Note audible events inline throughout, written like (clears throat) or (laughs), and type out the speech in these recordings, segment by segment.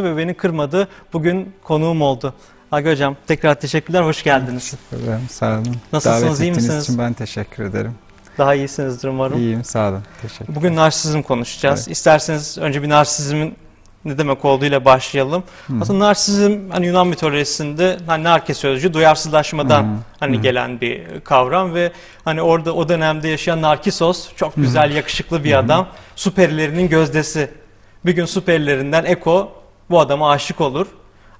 ve beni kırmadı. Bugün konuğum oldu. Hagi Hocam tekrar teşekkürler, hoş geldiniz. Teşekkür ederim, sağ olun. Nasılsınız, Davet iyi misiniz? için ben teşekkür ederim. Daha iyisinizdir umarım. İyiyim, sağ olun. Teşekkür Bugün narsizm konuşacağız. Evet. İsterseniz önce bir narsizmin ne demek olduğuyla başlayalım. Aslında narsizm hani Yunan mitolojisinde hani narke sözcüğü duyarsızlaşmadan Hı. hani gelen bir kavram ve hani orada o dönemde yaşayan Narkisos çok güzel, yakışıklı bir adam. Süperilerinin gözdesi. Bir gün süperilerinden Eko bu adama aşık olur.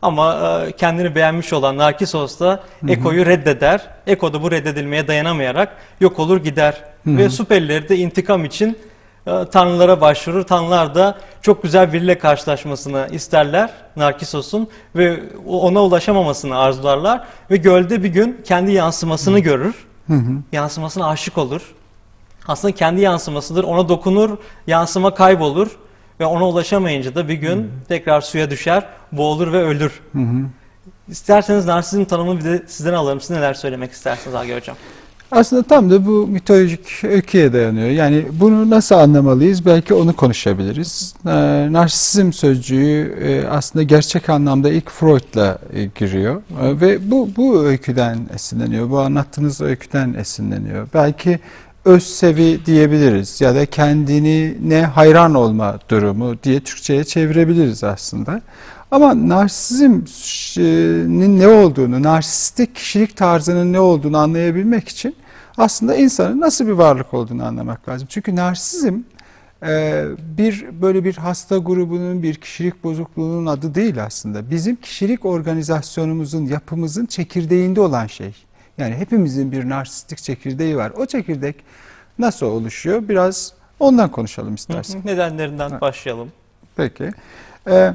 Ama e, kendini beğenmiş olan Narkisos da Eko'yu reddeder. Eko da bu reddedilmeye dayanamayarak yok olur gider. Ve süperileri de intikam için e, tanrılara başvurur. Tanrılar da çok güzel biriyle karşılaşmasını isterler Narkisos'un ve ona ulaşamamasını arzularlar ve gölde bir gün kendi yansımasını görür. Yansımasına aşık olur. Aslında kendi yansımasıdır. Ona dokunur, yansıma kaybolur ve ona ulaşamayınca da bir gün tekrar suya düşer, boğulur ve ölür. İsterseniz narsizm tanımını bir de sizden alalım. Siz neler söylemek istersiniz Agi Hocam? Aslında tam da bu mitolojik öyküye dayanıyor. Yani bunu nasıl anlamalıyız? Belki onu konuşabiliriz. Ee, narsizm sözcüğü e, aslında gerçek anlamda ilk Freud'la e, giriyor. E, ve bu, bu öyküden esinleniyor. Bu anlattığınız öyküden esinleniyor. Belki öz sevi diyebiliriz ya da kendine hayran olma durumu diye Türkçe'ye çevirebiliriz aslında. Ama narsizmin ne olduğunu, narsistik kişilik tarzının ne olduğunu anlayabilmek için aslında insanın nasıl bir varlık olduğunu anlamak lazım. Çünkü narsizm e, bir böyle bir hasta grubunun, bir kişilik bozukluğunun adı değil aslında. Bizim kişilik organizasyonumuzun, yapımızın çekirdeğinde olan şey. Yani hepimizin bir narsistik çekirdeği var. O çekirdek nasıl oluşuyor? Biraz ondan konuşalım istersen. Nedenlerinden başlayalım. Peki. Ee,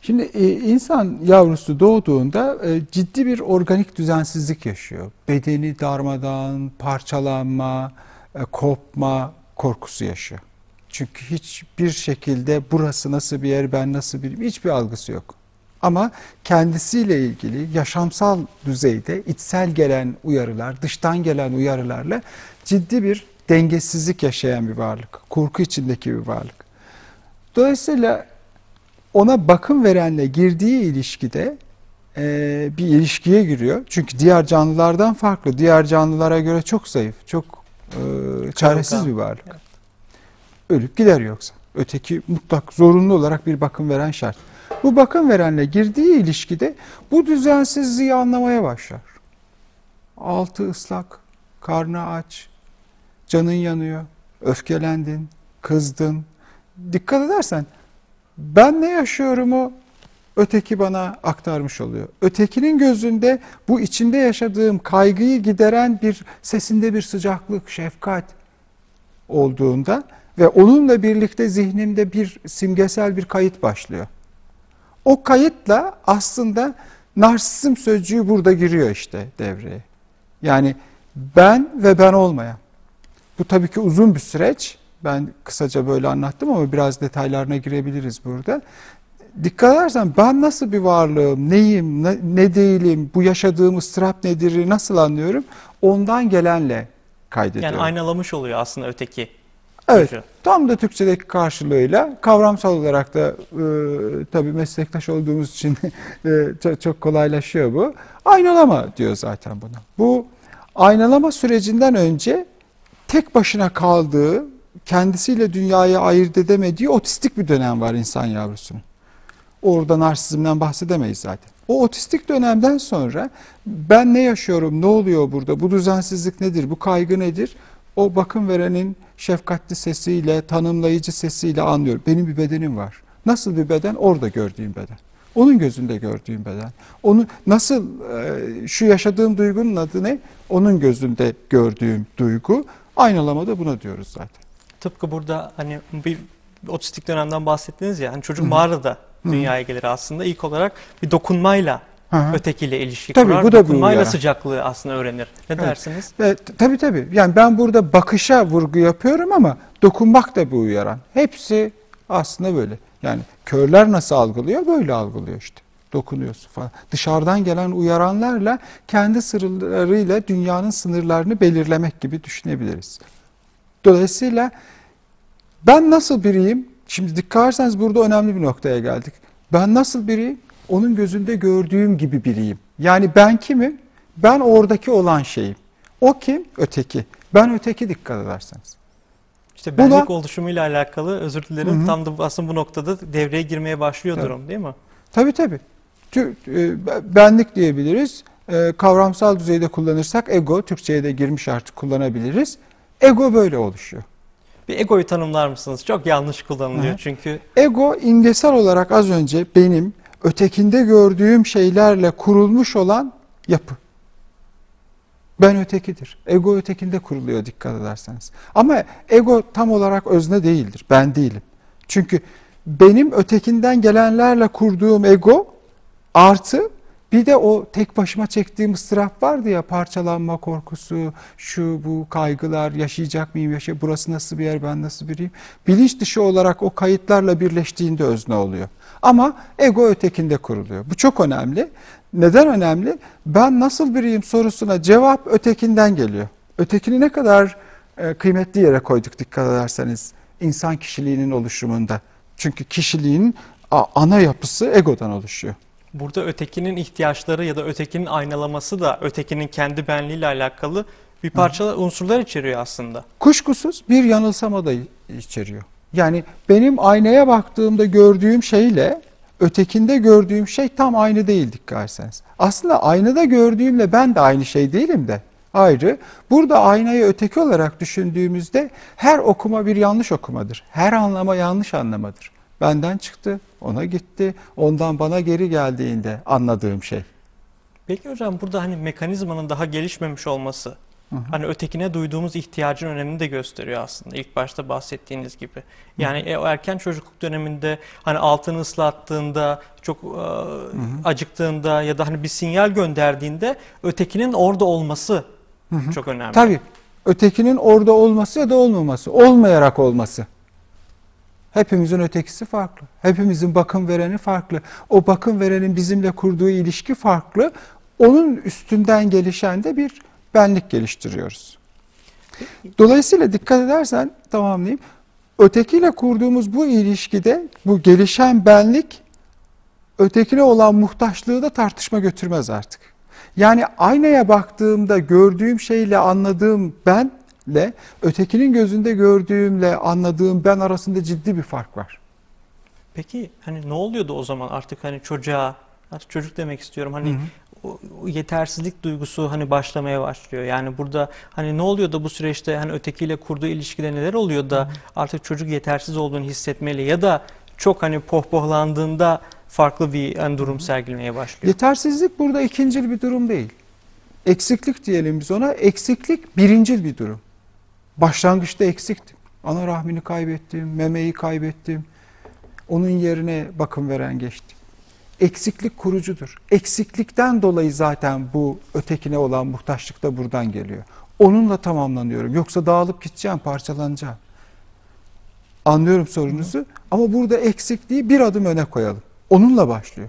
şimdi e, insan yavrusu doğduğunda e, ciddi bir organik düzensizlik yaşıyor. Bedeni darmadan, parçalanma, e, kopma korkusu yaşıyor. Çünkü hiçbir şekilde burası nasıl bir yer, ben nasıl biriyim hiçbir algısı yok. Ama kendisiyle ilgili yaşamsal düzeyde içsel gelen uyarılar, dıştan gelen uyarılarla ciddi bir dengesizlik yaşayan bir varlık. Korku içindeki bir varlık. Dolayısıyla ona bakım verenle girdiği ilişkide e, bir ilişkiye giriyor. Çünkü diğer canlılardan farklı. Diğer canlılara göre çok zayıf, çok e, çaresiz bir varlık. Ölüp gider yoksa. Öteki mutlak zorunlu olarak bir bakım veren şart. Bu bakım verenle girdiği ilişkide bu düzensizliği anlamaya başlar. Altı ıslak, karnı aç, canın yanıyor, öfkelendin, kızdın. Dikkat edersen ben ne yaşıyorumu öteki bana aktarmış oluyor. Ötekinin gözünde bu içinde yaşadığım kaygıyı gideren bir sesinde bir sıcaklık, şefkat olduğunda ve onunla birlikte zihnimde bir simgesel bir kayıt başlıyor. O kayıtla aslında narsizm sözcüğü burada giriyor işte devreye. Yani ben ve ben olmayan. Bu tabii ki uzun bir süreç. Ben kısaca böyle anlattım ama biraz detaylarına girebiliriz burada. Dikkat edersen ben nasıl bir varlığım, neyim, ne, ne değilim, bu yaşadığım ıstırap nedir, nasıl anlıyorum? Ondan gelenle kaydediyorum. Yani aynalamış oluyor aslında öteki. Evet, tam da Türkçedeki karşılığıyla kavramsal olarak da e, tabii meslektaş olduğumuz için (laughs) e, çok, çok kolaylaşıyor bu. Aynalama diyor zaten buna. Bu aynalama sürecinden önce tek başına kaldığı, kendisiyle dünyayı ayırt edemediği otistik bir dönem var insan yavrusunun. Orada narsizmden bahsedemeyiz zaten. O otistik dönemden sonra ben ne yaşıyorum, ne oluyor burada, bu düzensizlik nedir, bu kaygı nedir? O bakım verenin şefkatli sesiyle, tanımlayıcı sesiyle anlıyorum. Benim bir bedenim var. Nasıl bir beden? Orada gördüğüm beden. Onun gözünde gördüğüm beden. Onu nasıl e, şu yaşadığım duygunun adı ne? Onun gözünde gördüğüm duygu. Aynalama da buna diyoruz zaten. Tıpkı burada hani bir otistik dönemden bahsettiniz ya. Hani çocuk mağarada dünyaya gelir aslında. İlk olarak bir dokunmayla Hı. ötekiyle ilişki Tabii, kurar. bu da bir dokunmayla uyarı. sıcaklığı aslında öğrenir. Ne Evet. dersiniz? E, t- tabii tabii. Yani ben burada bakışa vurgu yapıyorum ama dokunmak da bu uyaran. Hepsi aslında böyle. Yani körler nasıl algılıyor? Böyle algılıyor işte. Dokunuyorsun falan. Dışarıdan gelen uyaranlarla kendi sırlarıyla dünyanın sınırlarını belirlemek gibi düşünebiliriz. Dolayısıyla ben nasıl biriyim Şimdi dikkat ederseniz burada önemli bir noktaya geldik. Ben nasıl biriyim? Onun gözünde gördüğüm gibi biriyim. Yani ben kimim? Ben oradaki olan şeyim. O kim? Öteki. Ben öteki dikkat ederseniz. İşte Buna- benlik oluşumuyla alakalı özür dilerim. Hı hı. Tam da aslında bu noktada devreye girmeye başlıyor Tabii. durum değil mi? Tabii tabii. E, benlik diyebiliriz. E, Kavramsal düzeyde kullanırsak ego, Türkçe'ye de girmiş artık kullanabiliriz. Ego böyle oluşuyor. Bir egoyu tanımlar mısınız? Çok yanlış kullanılıyor hı. çünkü. Ego imgesel olarak az önce benim ötekinde gördüğüm şeylerle kurulmuş olan yapı. Ben ötekidir. Ego ötekinde kuruluyor dikkat ederseniz. Ama ego tam olarak özne değildir. Ben değilim. Çünkü benim ötekinden gelenlerle kurduğum ego artı bir de o tek başıma çektiğim ıstırap vardı ya parçalanma korkusu, şu bu kaygılar, yaşayacak mıyım, yaşay burası nasıl bir yer, ben nasıl biriyim. Bilinç dışı olarak o kayıtlarla birleştiğinde özne oluyor. Ama ego ötekinde kuruluyor. Bu çok önemli. Neden önemli? Ben nasıl biriyim sorusuna cevap ötekinden geliyor. Ötekini ne kadar e, kıymetli yere koyduk dikkat ederseniz insan kişiliğinin oluşumunda. Çünkü kişiliğin ana yapısı egodan oluşuyor. Burada ötekinin ihtiyaçları ya da ötekinin aynalaması da ötekinin kendi benliğiyle alakalı bir parça unsurlar içeriyor aslında. Kuşkusuz bir yanılsama da içeriyor. Yani benim aynaya baktığımda gördüğüm şeyle ötekinde gördüğüm şey tam aynı değil dikkat ederseniz. Aslında aynada gördüğümle ben de aynı şey değilim de ayrı. Burada aynayı öteki olarak düşündüğümüzde her okuma bir yanlış okumadır. Her anlama yanlış anlamadır. Benden çıktı, ona gitti, ondan bana geri geldiğinde anladığım şey. Peki hocam burada hani mekanizmanın daha gelişmemiş olması Hı hı. hani ötekine duyduğumuz ihtiyacın önemini de gösteriyor aslında ilk başta bahsettiğiniz gibi. Yani e, o erken çocukluk döneminde hani altını ıslattığında çok e, acıktığında ya da hani bir sinyal gönderdiğinde ötekinin orada olması çok önemli. Tabii. Ötekinin orada olması ya da olmaması, olmayarak olması. Hepimizin ötekisi farklı. Hepimizin bakım vereni farklı. O bakım verenin bizimle kurduğu ilişki farklı. Onun üstünden gelişen de bir benlik geliştiriyoruz. Dolayısıyla dikkat edersen tamamlayayım. Ötekiyle kurduğumuz bu ilişkide bu gelişen benlik ötekine olan muhtaçlığı da tartışma götürmez artık. Yani aynaya baktığımda gördüğüm şeyle anladığım benle ötekinin gözünde gördüğümle anladığım ben arasında ciddi bir fark var. Peki hani ne oluyordu o zaman artık hani çocuğa artık çocuk demek istiyorum hani Hı hı. Yetersizlik duygusu hani başlamaya başlıyor. Yani burada hani ne oluyor da bu süreçte hani ötekiyle kurduğu ilişkide neler oluyor da artık çocuk yetersiz olduğunu hissetmeli ya da çok hani pohpohlandığında farklı bir hani durum sergilemeye başlıyor. Yetersizlik burada ikincil bir durum değil. Eksiklik diyelim biz ona. Eksiklik birincil bir durum. Başlangıçta eksiktim. Ana rahmini kaybettim, memeyi kaybettim. Onun yerine bakım veren geçti. Eksiklik kurucudur. Eksiklikten dolayı zaten bu ötekine olan muhtaçlık da buradan geliyor. Onunla tamamlanıyorum. Yoksa dağılıp gideceğim, parçalanacağım. Anlıyorum sorunuzu ama burada eksikliği bir adım öne koyalım. Onunla başlıyor.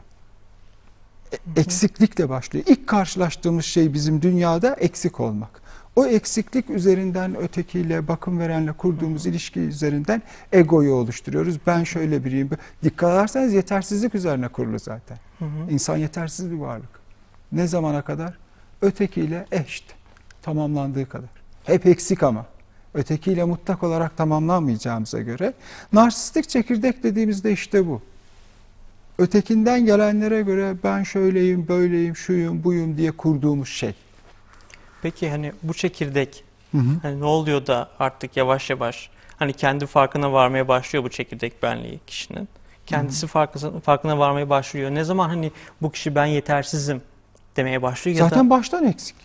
E- Eksiklikle başlıyor. İlk karşılaştığımız şey bizim dünyada eksik olmak. O eksiklik üzerinden ötekiyle, bakım verenle kurduğumuz ilişki üzerinden egoyu oluşturuyoruz. Ben şöyle biriyim. Dikkat ederseniz yetersizlik üzerine kurulu zaten. Hı hı. İnsan yetersiz bir varlık. Ne zamana kadar? Ötekiyle eşit. Tamamlandığı kadar. Hep eksik ama. Ötekiyle mutlak olarak tamamlanmayacağımıza göre. Narsistik çekirdek dediğimizde işte bu. Ötekinden gelenlere göre ben şöyleyim, böyleyim, şuyum, buyum diye kurduğumuz şey. Peki hani bu çekirdek Hı hı. hani ne oluyor da artık yavaş yavaş hani kendi farkına varmaya başlıyor bu çekirdek benliği kişinin. Kendisi farkına, farkına varmaya başlıyor. Ne zaman hani bu kişi ben yetersizim demeye başlıyor ya Zaten da baştan eksik.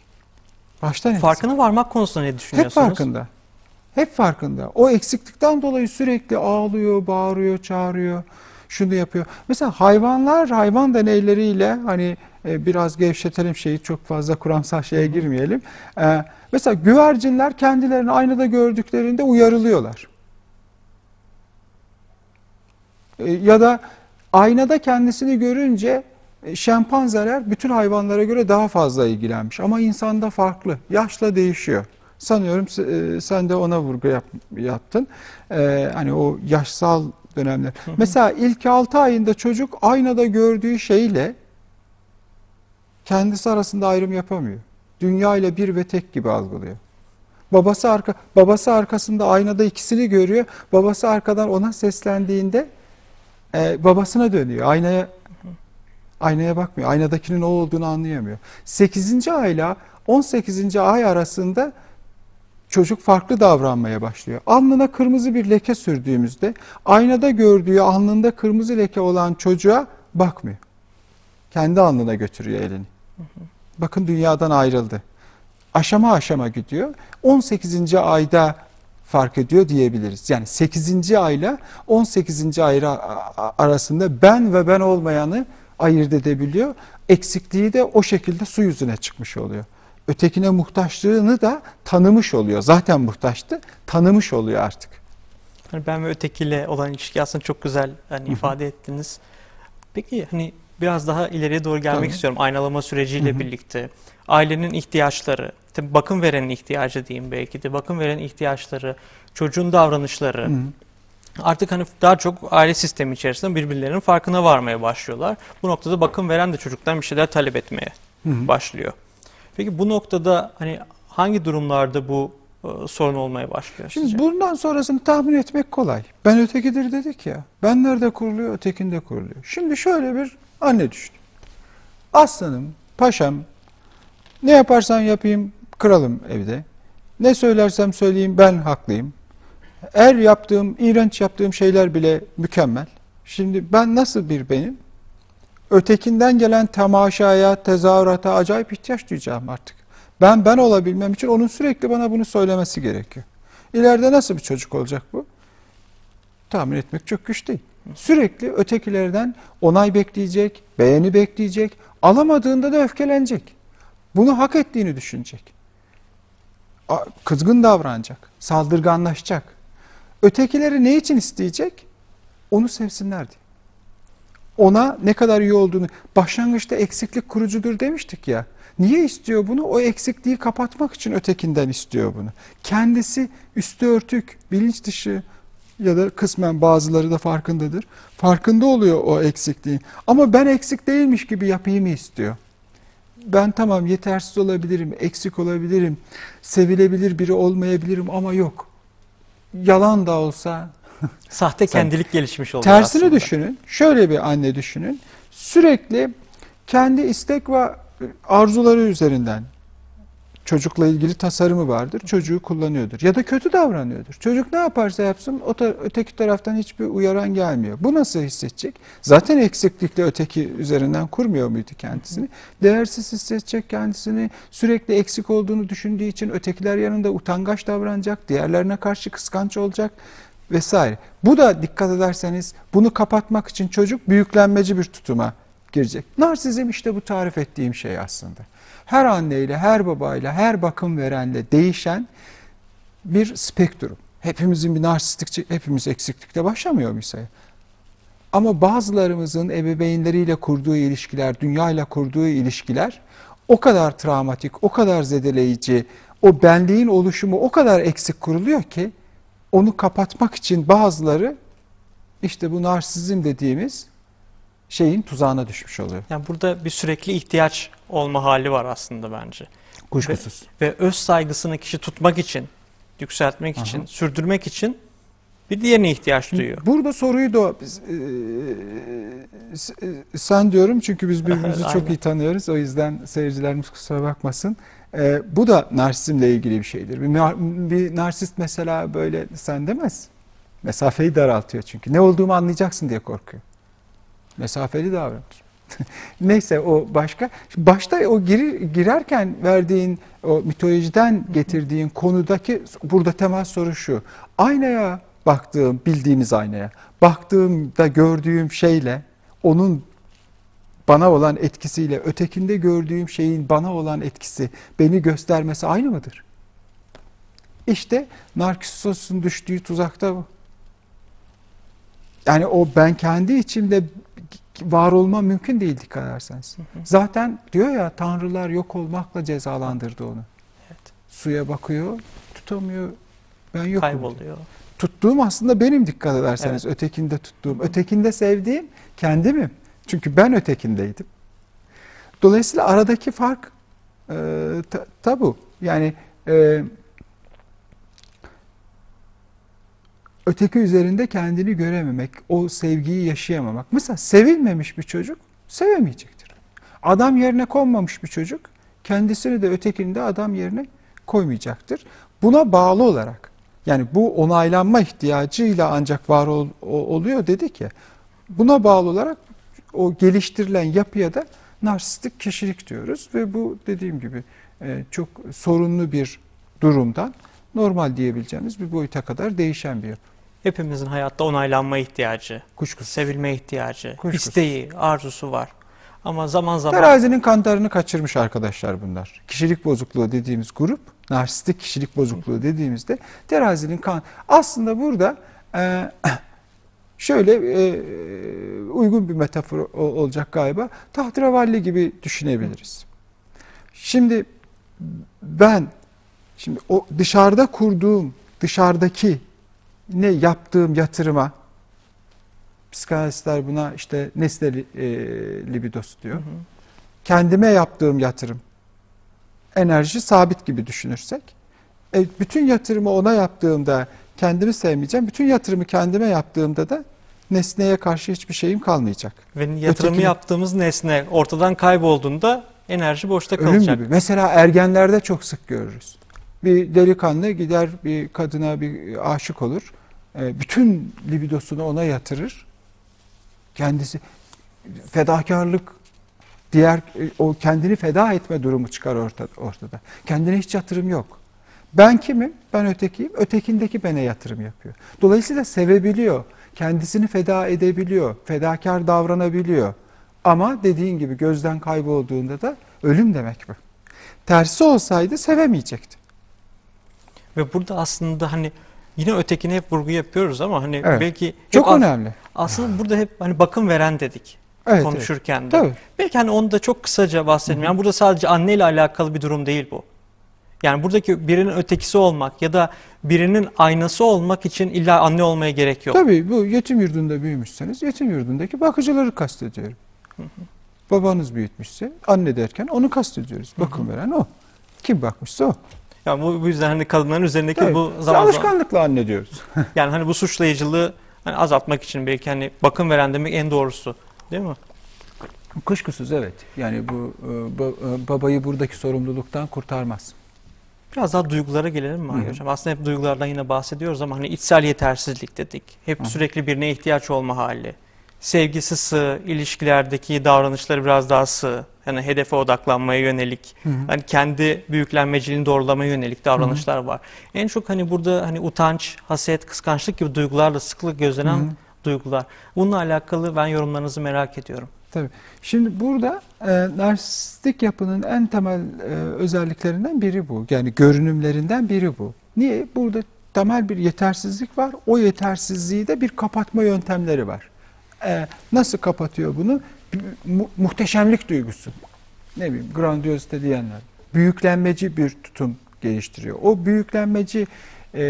Baştan eksik. farkına varmak konusunda ne Hep düşünüyorsunuz? farkında. Hep farkında. O eksiklikten dolayı sürekli ağlıyor, bağırıyor, çağırıyor. Şunu yapıyor. Mesela hayvanlar hayvan deneyleriyle hani e, biraz gevşetelim şeyi çok fazla kuramsal şeye girmeyelim. E, mesela güvercinler kendilerini aynada gördüklerinde uyarılıyorlar. E, ya da aynada kendisini görünce şempanzeler bütün hayvanlara göre daha fazla ilgilenmiş ama insanda farklı. Yaşla değişiyor. Sanıyorum e, sen de ona vurgu yap- yaptın. E, hani o yaşsal dönemler. Mesela ilk 6 ayında çocuk aynada gördüğü şeyle kendisi arasında ayrım yapamıyor. Dünya ile bir ve tek gibi algılıyor. Babası arka babası arkasında aynada ikisini görüyor. Babası arkadan ona seslendiğinde e, babasına dönüyor. Aynaya aynaya bakmıyor. Aynadakinin o olduğunu anlayamıyor. 8. ayla 18. ay arasında çocuk farklı davranmaya başlıyor. Alnına kırmızı bir leke sürdüğümüzde aynada gördüğü alnında kırmızı leke olan çocuğa bakmıyor. Kendi alnına götürüyor elini. Bakın dünyadan ayrıldı. Aşama aşama gidiyor. 18. ayda fark ediyor diyebiliriz. Yani 8. ayla 18. ay arasında ben ve ben olmayanı ayırt edebiliyor. Eksikliği de o şekilde su yüzüne çıkmış oluyor. Ötekine muhtaçlığını da tanımış oluyor. Zaten muhtaçtı, tanımış oluyor artık. Hani ben ve ötekiyle olan ilişki aslında çok güzel hani ifade ettiniz. Peki hani biraz daha ileriye doğru gelmek Tabii. istiyorum aynalama süreciyle Hı hı. birlikte. Ailenin ihtiyaçları, tabii bakım verenin ihtiyacı diyeyim belki de bakım verenin ihtiyaçları, çocuğun davranışları. Hı. Artık hani daha çok aile sistemi içerisinde birbirlerinin farkına varmaya başlıyorlar. Bu noktada bakım veren de çocuktan bir şeyler talep etmeye Hı hı. başlıyor. Peki bu noktada hani hangi durumlarda bu sorun olmaya başlıyor Şimdi sizce? bundan sonrasını tahmin etmek kolay. Ben ötekidir dedik ya. Ben nerede kuruluyor, ötekinde kuruluyor. Şimdi şöyle bir anne düşün. Aslanım, paşam, ne yaparsan yapayım kralım evde. Ne söylersem söyleyeyim ben haklıyım. Her yaptığım, iğrenç yaptığım şeyler bile mükemmel. Şimdi ben nasıl bir benim? Ötekinden gelen temaşaya, tezahürata acayip ihtiyaç duyacağım artık. Ben ben olabilmem için onun sürekli bana bunu söylemesi gerekiyor. İleride nasıl bir çocuk olacak bu? Tahmin etmek çok güç değil. Sürekli ötekilerden onay bekleyecek, beğeni bekleyecek, alamadığında da öfkelenecek. Bunu hak ettiğini düşünecek. Kızgın davranacak, saldırganlaşacak. Ötekileri ne için isteyecek? Onu sevsinler diye. Ona ne kadar iyi olduğunu, başlangıçta eksiklik kurucudur demiştik ya. Niye istiyor bunu? O eksikliği kapatmak için ötekinden istiyor bunu. Kendisi üstü örtük, bilinç dışı ya da kısmen bazıları da farkındadır. Farkında oluyor o eksikliğin. Ama ben eksik değilmiş gibi yapayım istiyor. Ben tamam yetersiz olabilirim, eksik olabilirim, sevilebilir biri olmayabilirim ama yok. Yalan da olsa (laughs) Sahte kendilik gelişmiş oluyor Tersini aslında. düşünün. Şöyle bir anne düşünün. Sürekli kendi istek ve arzuları üzerinden çocukla ilgili tasarımı vardır. Çocuğu kullanıyordur. Ya da kötü davranıyordur. Çocuk ne yaparsa yapsın o ta- öteki taraftan hiçbir uyaran gelmiyor. Bu nasıl hissedecek? Zaten eksiklikle öteki üzerinden kurmuyor muydu kendisini? Değersiz hissedecek kendisini. Sürekli eksik olduğunu düşündüğü için ötekiler yanında utangaç davranacak. Diğerlerine karşı kıskanç olacak vesaire. Bu da dikkat ederseniz bunu kapatmak için çocuk büyüklenmeci bir tutuma girecek. Narsizm işte bu tarif ettiğim şey aslında. Her anneyle, her babayla, her bakım verenle değişen bir spektrum. Hepimizin bir narsistik, hepimiz eksiklikle başlamıyor muyuz? Ama bazılarımızın ebeveynleriyle kurduğu ilişkiler, dünyayla kurduğu ilişkiler o kadar travmatik, o kadar zedeleyici, o benliğin oluşumu o kadar eksik kuruluyor ki onu kapatmak için bazıları işte bu narsizm dediğimiz şeyin tuzağına düşmüş oluyor. Yani burada bir sürekli ihtiyaç olma hali var aslında bence. Kuşkusuz. Ve öz saygısını kişi tutmak için, yükseltmek Aha. için, sürdürmek için bir diğerine ihtiyaç duyuyor. Burada soruyu da biz, e, s- e, sen diyorum çünkü biz birbirimizi (laughs) çok iyi tanıyoruz. O yüzden seyircilerimiz kusura bakmasın. E, bu da narsizmle ilgili bir şeydir. Bir, bir narsist mesela böyle sen demez. Mesafeyi daraltıyor çünkü. Ne olduğumu anlayacaksın diye korkuyor. Mesafeli davranır. (laughs) Neyse o başka. Şimdi Başta o giri, girerken verdiğin o mitolojiden getirdiğin konudaki burada temel soru şu. Aynaya baktığım, bildiğimiz aynaya baktığımda gördüğüm şeyle onun bana olan etkisiyle ötekinde gördüğüm şeyin bana olan etkisi beni göstermesi aynı mıdır? İşte Narkissos'un düştüğü tuzakta bu. Yani o ben kendi içimde var olma mümkün değil dikkat ederseniz. Zaten diyor ya tanrılar yok olmakla cezalandırdı onu. Evet. Suya bakıyor, tutamıyor. Ben yok Kayboluyor. tuttuğum aslında benim dikkat ederseniz ötekinde tuttuğum. Ötekinde sevdiğim kendimim. Çünkü ben ötekindeydim. Dolayısıyla aradaki fark e, ta, tabu. Yani e, öteki üzerinde kendini görememek, o sevgiyi yaşayamamak. Mesela sevilmemiş bir çocuk sevemeyecektir. Adam yerine konmamış bir çocuk kendisini de ötekini de adam yerine koymayacaktır. Buna bağlı olarak yani bu onaylanma ihtiyacıyla ancak var ol, oluyor dedik ya. Buna bağlı olarak o geliştirilen yapıya da narsistik kişilik diyoruz ve bu dediğim gibi e, çok sorunlu bir durumdan normal diyebileceğimiz bir boyuta kadar değişen bir yapı. Hepimizin hayatta onaylanma ihtiyacı, Kuşkusuz. sevilme ihtiyacı, Kuşkusuz. isteği, arzusu var. Ama zaman zaman Terazinin kantarını kaçırmış arkadaşlar bunlar. Kişilik bozukluğu dediğimiz grup, narsistik kişilik bozukluğu dediğimizde terazinin kan... Aslında burada e, (clears throat) şöyle e, uygun bir metafor olacak galiba. Tahterevalli gibi düşünebiliriz. Şimdi ben şimdi o dışarıda kurduğum, dışarıdaki ne yaptığım yatırıma psikanalistler buna işte nesne li- e, libidosu diyor. Kendime yaptığım yatırım enerji sabit gibi düşünürsek e, bütün yatırımı ona yaptığımda kendimi sevmeyeceğim. Bütün yatırımı kendime yaptığımda da nesneye karşı hiçbir şeyim kalmayacak. ve yatırımı Ötekini- yaptığımız nesne ortadan kaybolduğunda enerji boşta Ölüm kalacak. gibi. Mesela ergenlerde çok sık görürüz. Bir delikanlı gider bir kadına bir aşık olur. E, Bütün libidosunu ona yatırır. Kendisi fedakarlık diğer e, o kendini feda etme durumu çıkar ortada. Kendine hiç yatırım yok. Ben kimim? Ben ötekiyim. Ötekindeki bana yatırım yapıyor. Dolayısıyla sevebiliyor. Kendisini feda edebiliyor. Fedakar davranabiliyor. Ama dediğin gibi gözden kaybolduğunda da ölüm demek bu. Tersi olsaydı sevemeyecekti. Ve burada aslında hani yine ötekine hep vurgu yapıyoruz ama hani Evet. belki Çok önemli. aslında burada hep hani bakım veren dedik Evet, konuşurken de. Tabii. Belki hani onu da çok kısaca bahsedelim. Yani burada sadece anneyle alakalı bir durum değil bu. Yani buradaki birinin ötekisi olmak ya da birinin aynası olmak için illa anne olmaya gerek yok. Tabii bu yetim yurdunda büyümüşseniz yetim yurdundaki bakıcıları kastediyorum. Babanız büyütmüşse anne derken onu kastediyoruz. Bakım veren o. Kim bakmışsa o. Yani bu, bu yüzden hani kadınların üzerindeki Tabii. bu zaman zaman alışkanlıkla anne diyoruz. (laughs) yani hani bu suçlayıcılığı hani azaltmak için belki hani bakım veren demek en doğrusu. Değil mi? Kuşkusuz evet. Yani bu e, e, babayı buradaki sorumluluktan kurtarmaz. Biraz daha duygulara gelelim mi. Ali Hocam? Aslında hep duygulardan yine bahsediyoruz ama hani içsel yetersizlik dedik. Hep hı. sürekli birine ihtiyaç olma hali. Sevgisi sığ, ilişkilerdeki davranışları biraz daha sığ. Yani hedefe odaklanmaya yönelik, Hı hı. hani kendi büyüklenmeciliğini doğrulamaya yönelik davranışlar var. En çok hani burada hani utanç, haset, kıskançlık gibi duygularla sıklık gözlenen Hı hı. duygular. Bununla alakalı ben yorumlarınızı merak ediyorum. Tabii. Şimdi burada e, narsistik yapının en temel e, özelliklerinden biri bu. Yani görünümlerinden biri bu. Niye? Burada temel bir yetersizlik var. O yetersizliği de bir kapatma yöntemleri var. E, nasıl kapatıyor bunu? Mu- muhteşemlik duygusu. Ne bileyim grandiozite diyenler. Büyüklenmeci bir tutum geliştiriyor. O büyüklenmeci e,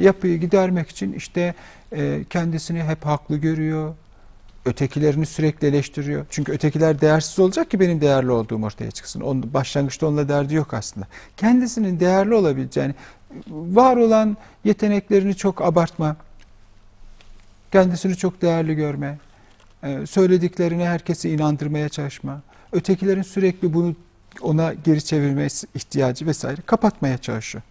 yapıyı gidermek için işte e, kendisini hep haklı görüyor, ötekilerini sürekli eleştiriyor. Çünkü ötekiler değersiz olacak ki benim değerli olduğum ortaya çıksın. Onun, başlangıçta onunla derdi yok aslında. Kendisinin değerli olabileceğini, var olan yeteneklerini çok abartma, kendisini çok değerli görme, e, söylediklerine herkesi inandırmaya çalışma, ötekilerin sürekli bunu ona geri çevirme ihtiyacı vesaire kapatmaya çalışıyor.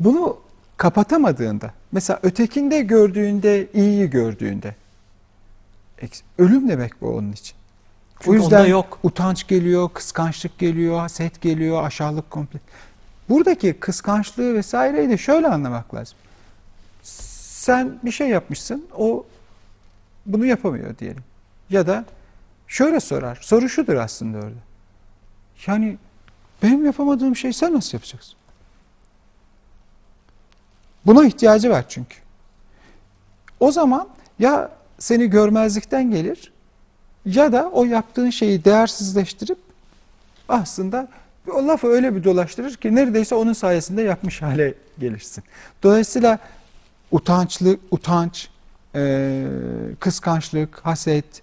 Bunu kapatamadığında, mesela ötekinde gördüğünde, iyiyi gördüğünde, eks- ölüm demek bu onun için. Çünkü onda yok. utanç geliyor, kıskançlık geliyor, haset geliyor, aşağılık kompleks. Buradaki kıskançlığı vesaireyi de şöyle anlamak lazım. Sen bir şey yapmışsın, o bunu yapamıyor diyelim. Ya da şöyle sorar, soru şudur aslında orada. Yani benim yapamadığım şeyi sen nasıl yapacaksın? Buna ihtiyacı var çünkü. O zaman ya seni görmezlikten gelir ya da o yaptığın şeyi değersizleştirip aslında o lafı öyle bir dolaştırır ki neredeyse onun sayesinde yapmış hale gelirsin. Dolayısıyla utançlı, utanç, e, kıskançlık, haset,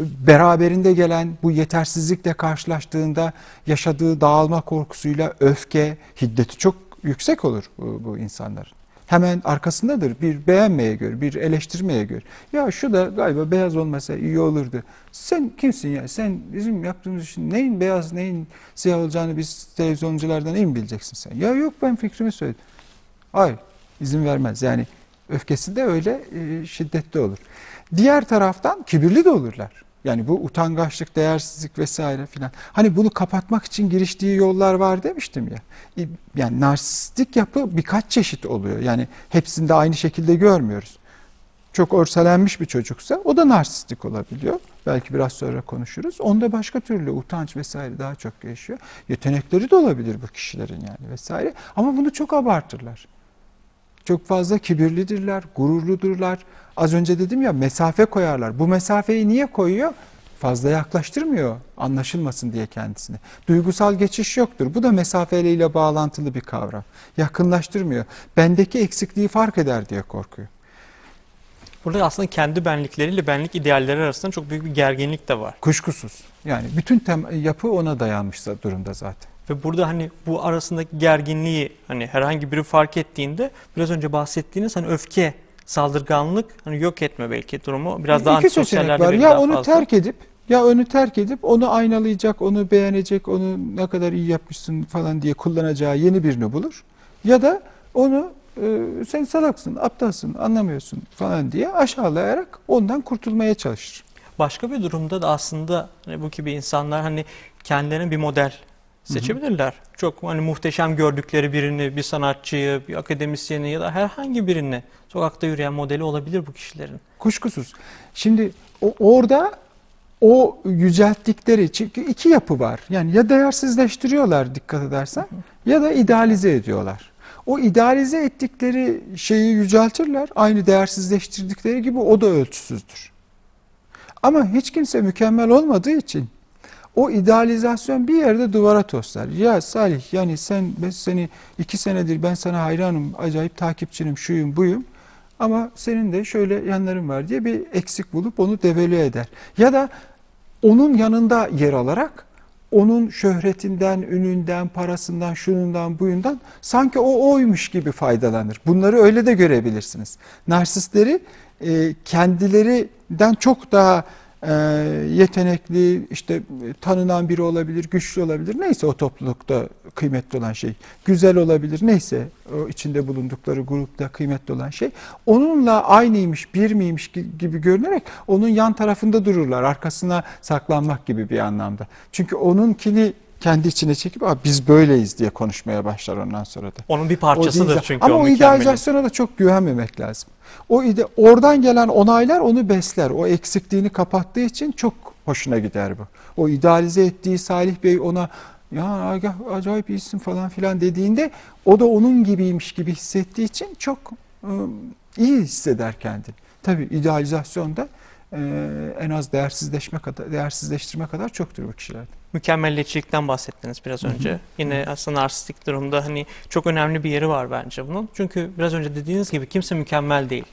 beraberinde gelen bu yetersizlikle karşılaştığında yaşadığı dağılma korkusuyla öfke, hiddeti çok yüksek olur bu, bu insanların. Hemen arkasındadır bir beğenmeye göre, bir eleştirmeye göre. Ya şu da galiba beyaz olmasa iyi olurdu. Sen kimsin ya? Sen bizim yaptığımız işin neyin beyaz, neyin siyah olacağını biz televizyonculardan iyi mi bileceksin sen? Ya yok ben fikrimi söyledim. Hayır, izin vermez. Yani öfkesi de öyle e, şiddetli olur. Diğer taraftan kibirli de olurlar. Yani bu utangaçlık, değersizlik vesaire filan. Hani bunu kapatmak için giriştiği yollar var demiştim ya. E, Yani narsistik yapı birkaç çeşit oluyor. Yani hepsini de aynı şekilde görmüyoruz. Çok örselenmiş bir çocuksa o da narsistik olabiliyor. Belki biraz sonra konuşuruz. Onda başka türlü utanç vesaire daha çok yaşıyor. Yetenekleri de olabilir bu kişilerin yani vesaire. Ama bunu çok abartırlar. Çok fazla kibirlidirler, gururludurlar. Az önce dedim ya mesafe koyarlar. Bu mesafeyi niye koyuyor? Fazla yaklaştırmıyor anlaşılmasın diye kendisini. Duygusal geçiş yoktur. Bu da mesafeyle bağlantılı bir kavram. Yakınlaştırmıyor. Bendeki eksikliği fark eder diye korkuyor. Burada aslında kendi benlikleriyle benlik idealleri arasında çok büyük bir gerginlik de var. Kuşkusuz. Yani bütün yapı ona dayanmış durumda zaten. Ve burada hani bu arasındaki gerginliği hani herhangi biri fark ettiğinde biraz önce bahsettiğiniz hani öfke, saldırganlık hani yok etme belki durumu biraz daha İki seçenek var. Ya onu fazla. terk edip ya onu terk edip onu aynalayacak, onu beğenecek, onu ne kadar iyi yapmışsın falan diye kullanacağı yeni birini bulur. Ya da onu e, sen salaksın, aptalsın, anlamıyorsun falan diye aşağılayarak ondan kurtulmaya çalışır. Başka bir durumda da aslında hani bu gibi insanlar hani kendilerine bir model seçebilirler. Çok hani muhteşem gördükleri birini, bir sanatçıyı, bir akademisyeni ya da herhangi birini sokakta yürüyen modeli olabilir bu kişilerin. Kuşkusuz. Şimdi o, orada o yücelttikleri çünkü iki yapı var. Yani ya değersizleştiriyorlar dikkat edersen ya da idealize ediyorlar. O idealize ettikleri şeyi yüceltirler. Aynı değersizleştirdikleri gibi o da ölçüsüzdür. Ama hiç kimse mükemmel olmadığı için o idealizasyon bir yerde duvara toslar. Ya Salih yani sen ben seni iki senedir ben sana hayranım, acayip takipçinim, şuyum, buyum. Ama senin de şöyle yanların var diye bir eksik bulup onu devalüe eder. Ya da onun yanında yer alarak onun şöhretinden, ününden, parasından, şunundan, buyundan sanki o oymuş gibi faydalanır. Bunları öyle de görebilirsiniz. Narsistleri e, kendilerinden çok daha e, yetenekli, işte tanınan biri olabilir, güçlü olabilir. Neyse o toplulukta kıymetli olan şey. Güzel olabilir. Neyse o içinde bulundukları grupta kıymetli olan şey. Onunla aynıymış, bir miymiş gi- gibi görünerek onun yan tarafında dururlar. Arkasına saklanmak gibi bir anlamda. Çünkü onunkini kendi içine çekip Aa, biz böyleyiz diye konuşmaya başlar ondan sonra da. Onun bir O parçasıdır değil- çünkü Ama o o idealizasyona da çok güvenmemek lazım. O ide, oradan gelen onaylar onu besler. O eksikliğini kapattığı için çok hoşuna gider bu. O idealize ettiği Salih Bey ona ya acayip iyisin falan filan dediğinde o da onun gibiymiş gibi hissettiği için çok ıı, iyi hisseder kendini. Tabii idealizasyonda e, en az değersizleşme kadar değersizleştirme kadar çoktur bu kişilerde. Mükemmelliyetçilikten bahsettiniz biraz önce. Yine aslında narsistik durumda hani çok önemli bir yeri var bence bunun. Çünkü biraz önce dediğiniz gibi kimse mükemmel değil.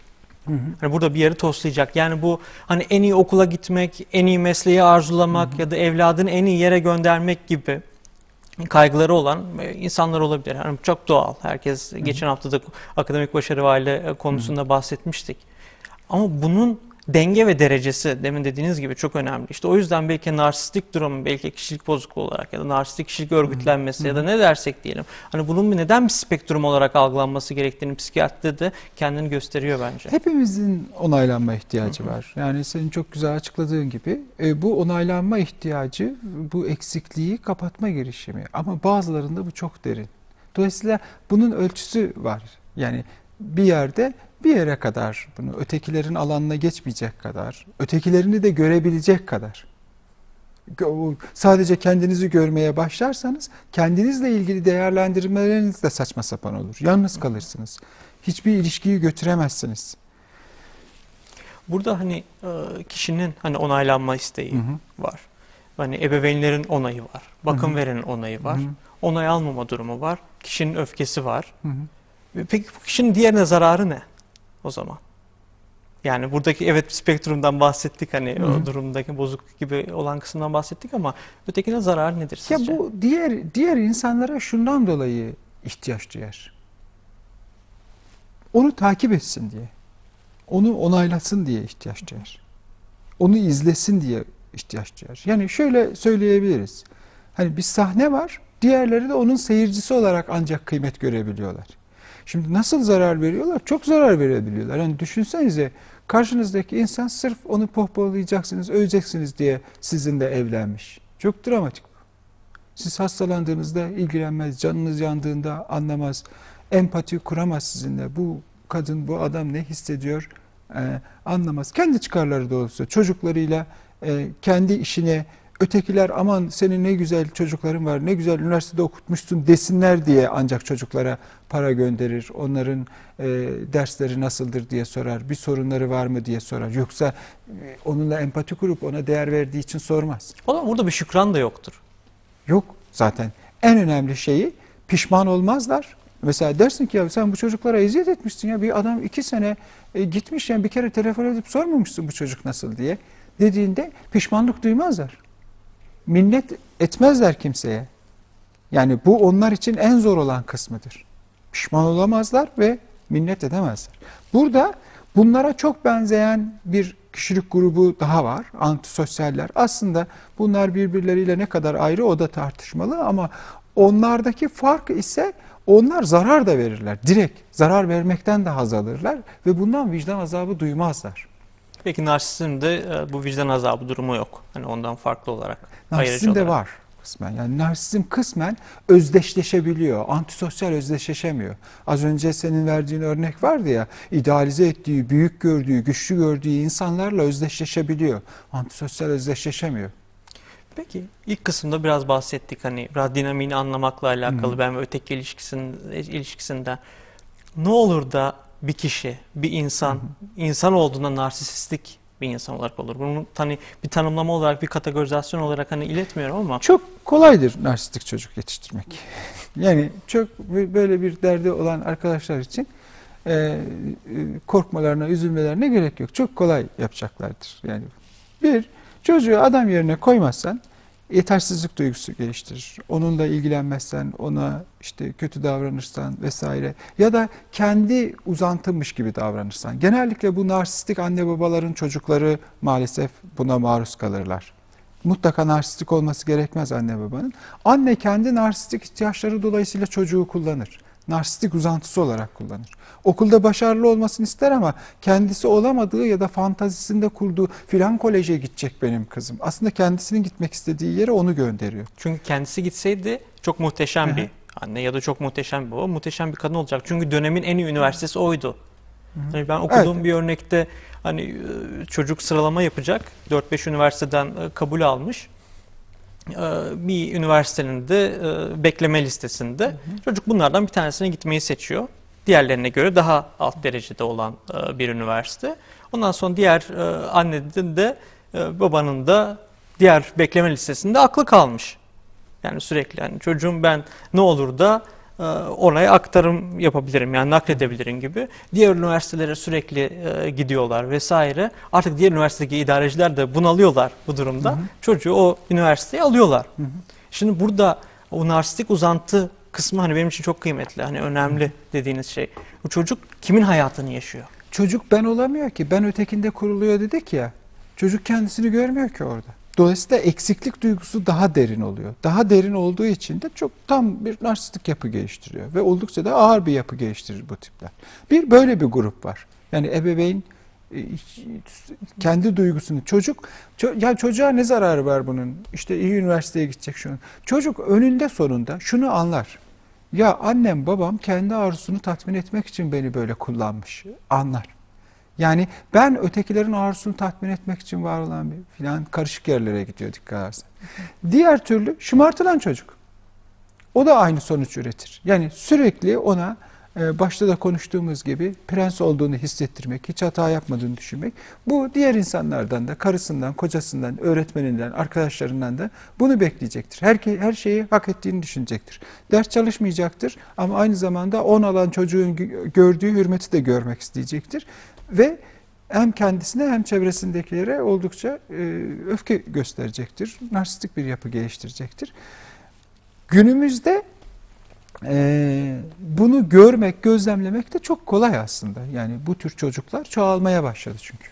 Hani burada bir yeri toslayacak. Yani bu hani en iyi okula gitmek, en iyi mesleği arzulamak ya da evladını en iyi yere göndermek gibi kaygıları olan e, insanlar olabilir. Yani çok doğal. Herkes geçen hafta da akademik başarı aile konusunda bahsetmiştik. Ama bunun denge ve derecesi demin dediğiniz gibi çok önemli. İşte o yüzden belki narsistik durum, belki kişilik bozukluğu olarak ya da narsistik kişilik örgütlenmesi ya da ne dersek diyelim. Hani bunun bir neden bir spektrum olarak algılanması gerektiğini psikiyatride de kendini gösteriyor bence. Hepimizin onaylanma ihtiyacı var. Yani senin çok güzel açıkladığın gibi e, bu onaylanma ihtiyacı bu eksikliği kapatma girişimi. Ama bazılarında bu çok derin. Dolayısıyla bunun ölçüsü var. Yani bir yerde bir yere kadar bunu ötekilerin alanına geçmeyecek kadar, ötekilerini de görebilecek kadar. Sadece kendinizi görmeye başlarsanız kendinizle ilgili değerlendirmeleriniz de saçma sapan olur. Yalnız kalırsınız. Hiçbir ilişkiyi götüremezsiniz. Burada hani e, kişinin hani onaylanma isteği Hı hı. var. Hani ebeveynlerin onayı var. Bakım Hı hı. verenin onayı var. Hı hı. Onay almama durumu var. Kişinin öfkesi var. Hı hı. Peki bu kişinin diğerine zararı ne? O zaman. Yani buradaki evet spektrumdan bahsettik hani Hı hı. o durumdaki bozukluk gibi olan kısımdan bahsettik ama ötekine zarar nedir Ya sizce? bu diğer diğer insanlara şundan dolayı ihtiyaç duyar. Onu takip etsin diye. Onu onaylasın diye ihtiyaç duyar. Onu izlesin diye ihtiyaç duyar. Yani şöyle söyleyebiliriz. Hani bir sahne var, diğerleri de onun seyircisi olarak ancak kıymet görebiliyorlar. Şimdi nasıl zarar veriyorlar? Çok zarar verebiliyorlar. Yani düşünsenize karşınızdaki insan sırf onu pohpohlayacaksınız, öveceksiniz diye sizinle evlenmiş. Çok dramatik bu. Siz hastalandığınızda ilgilenmez, canınız yandığında anlamaz, empati kuramaz sizinle. Bu kadın, bu adam ne hissediyor e, anlamaz. Kendi çıkarları doğrusu çocuklarıyla e, kendi işine ötekiler aman senin ne güzel çocukların var, ne güzel üniversitede okutmuşsun desinler diye ancak çocuklara para gönderir. Onların e, dersleri nasıldır diye sorar, bir sorunları var mı diye sorar. Yoksa e, onunla empati kurup ona değer verdiği için sormaz. O zaman burada bir şükran da yoktur. Yok zaten. En önemli şeyi pişman olmazlar. Mesela dersin ki ya sen bu çocuklara eziyet etmişsin ya bir adam iki sene e, gitmiş yani bir kere telefon edip sormamışsın bu çocuk nasıl diye dediğinde pişmanlık duymazlar. Minnet etmezler kimseye. Yani bu onlar için en zor olan kısmıdır. Pişman olamazlar ve minnet edemezler. Burada bunlara çok benzeyen bir kişilik grubu daha var. Antisosyaller. Aslında bunlar birbirleriyle ne kadar ayrı o da tartışmalı ama onlardaki fark ise onlar zarar da verirler. Direkt zarar vermekten de haz alırlar ve bundan vicdan azabı duymazlar. Peki narsisizmde e, bu vicdan azabı durumu yok. Hani ondan farklı olarak. ayrıcı Narsizm de olarak. var kısmen. Yani narsizm kısmen özdeşleşebiliyor. Antisosyal özdeşleşemiyor. Az önce senin verdiğin örnek vardı ya, idealize ettiği, büyük gördüğü, güçlü gördüğü insanlarla özdeşleşebiliyor. Antisosyal özdeşleşemiyor. Peki ilk kısımda biraz bahsettik hani biraz dinamiğini anlamakla alakalı Hı. ben ve öteki ilişkisin, ilişkisinden. Ne olur da bir kişi, bir insan, insan olduğunda narsistik bir insan olarak olur. Bunu hani bir tanımlama olarak, bir kategorizasyon olarak hani iletmiyorum ama Çok kolaydır narsistik çocuk yetiştirmek. (laughs) Yani çok böyle bir derdi olan arkadaşlar için e, korkmalarına, üzülmelerine gerek yok. Çok kolay yapacaklardır. Yani bir çocuğu adam yerine koymazsan yetersizlik duygusu geliştirir. Onunla ilgilenmezsen, ona işte kötü davranırsan vesaire ya da kendi uzantınmış gibi davranırsan. Genellikle bu narsistik anne babaların çocukları maalesef buna maruz kalırlar. Mutlaka narsistik olması gerekmez anne babanın. Anne kendi narsistik ihtiyaçları dolayısıyla çocuğu kullanır. Narsistik uzantısı olarak kullanır. Okulda başarılı olmasını ister ama kendisi olamadığı ya da fantazisinde kurduğu filan koleje gidecek benim kızım. Aslında kendisinin gitmek istediği yere onu gönderiyor. çünkü kendisi gitseydi çok muhteşem Hı hı. bir anne ya da çok muhteşem bir baba, muhteşem bir kadın olacak. Çünkü dönemin en iyi üniversitesi oydu. Hani ben okuduğum bir örnekte hani çocuk sıralama yapacak. 4-5 üniversiteden kabul almış. E, Bir üniversitenin de e, bekleme listesinde. Çocuk bunlardan bir tanesine gitmeyi seçiyor. Diğerlerine göre daha alt derecede olan e, bir üniversite. Ondan sonra diğer e, annenin de babanın da diğer bekleme listesinde aklı kalmış. Yani sürekli yani çocuğum ben ne olur da oraya aktarım yapabilirim yani nakledebilirim gibi. Diğer üniversitelere sürekli e, gidiyorlar vesaire. Artık diğer üniversitedeki idareciler de bunalıyorlar bu durumda. Çocuğu o üniversiteye alıyorlar. Şimdi burada o narsistik uzantı kısmı hani benim için çok kıymetli. Hani önemli dediğiniz şey. Bu çocuk kimin hayatını yaşıyor? Çocuk ben olamıyor ki. Ben ötekinde kuruluyor dedik ya. Çocuk kendisini görmüyor ki orada. Dolayısıyla eksiklik duygusu daha derin oluyor. Daha derin olduğu için de çok tam bir narsistik yapı geliştiriyor. Ve oldukça da ağır bir yapı geliştirir bu tipler. Bir böyle bir grup var. Yani ebeveyn e, kendi duygusunu çocuk ço- ya çocuğa ne zararı var bunun işte iyi üniversiteye gidecek şunu çocuk önünde sonunda şunu anlar ya annem babam kendi arzusunu tatmin etmek için beni böyle kullanmış anlar yani ben ötekilerin arzusunu tatmin etmek için var olan bir filan karışık yerlere gidiyor dikkat edersen. Diğer türlü şımartılan çocuk. O da aynı sonuç üretir. Yani sürekli ona e, başta da konuştuğumuz gibi prens olduğunu hissettirmek, hiç hata yapmadığını düşünmek. Bu diğer insanlardan da, karısından, kocasından, öğretmeninden, arkadaşlarından da bunu bekleyecektir. Her, her şeyi hak ettiğini düşünecektir. Ders çalışmayacaktır ama aynı zamanda on alan çocuğun gördüğü hürmeti de görmek isteyecektir. Ve hem kendisine hem çevresindekilere oldukça e, öfke gösterecektir. Narsistik bir yapı geliştirecektir. Günümüzde e, bunu görmek, gözlemlemek de çok kolay aslında. Yani bu tür çocuklar çoğalmaya başladı çünkü.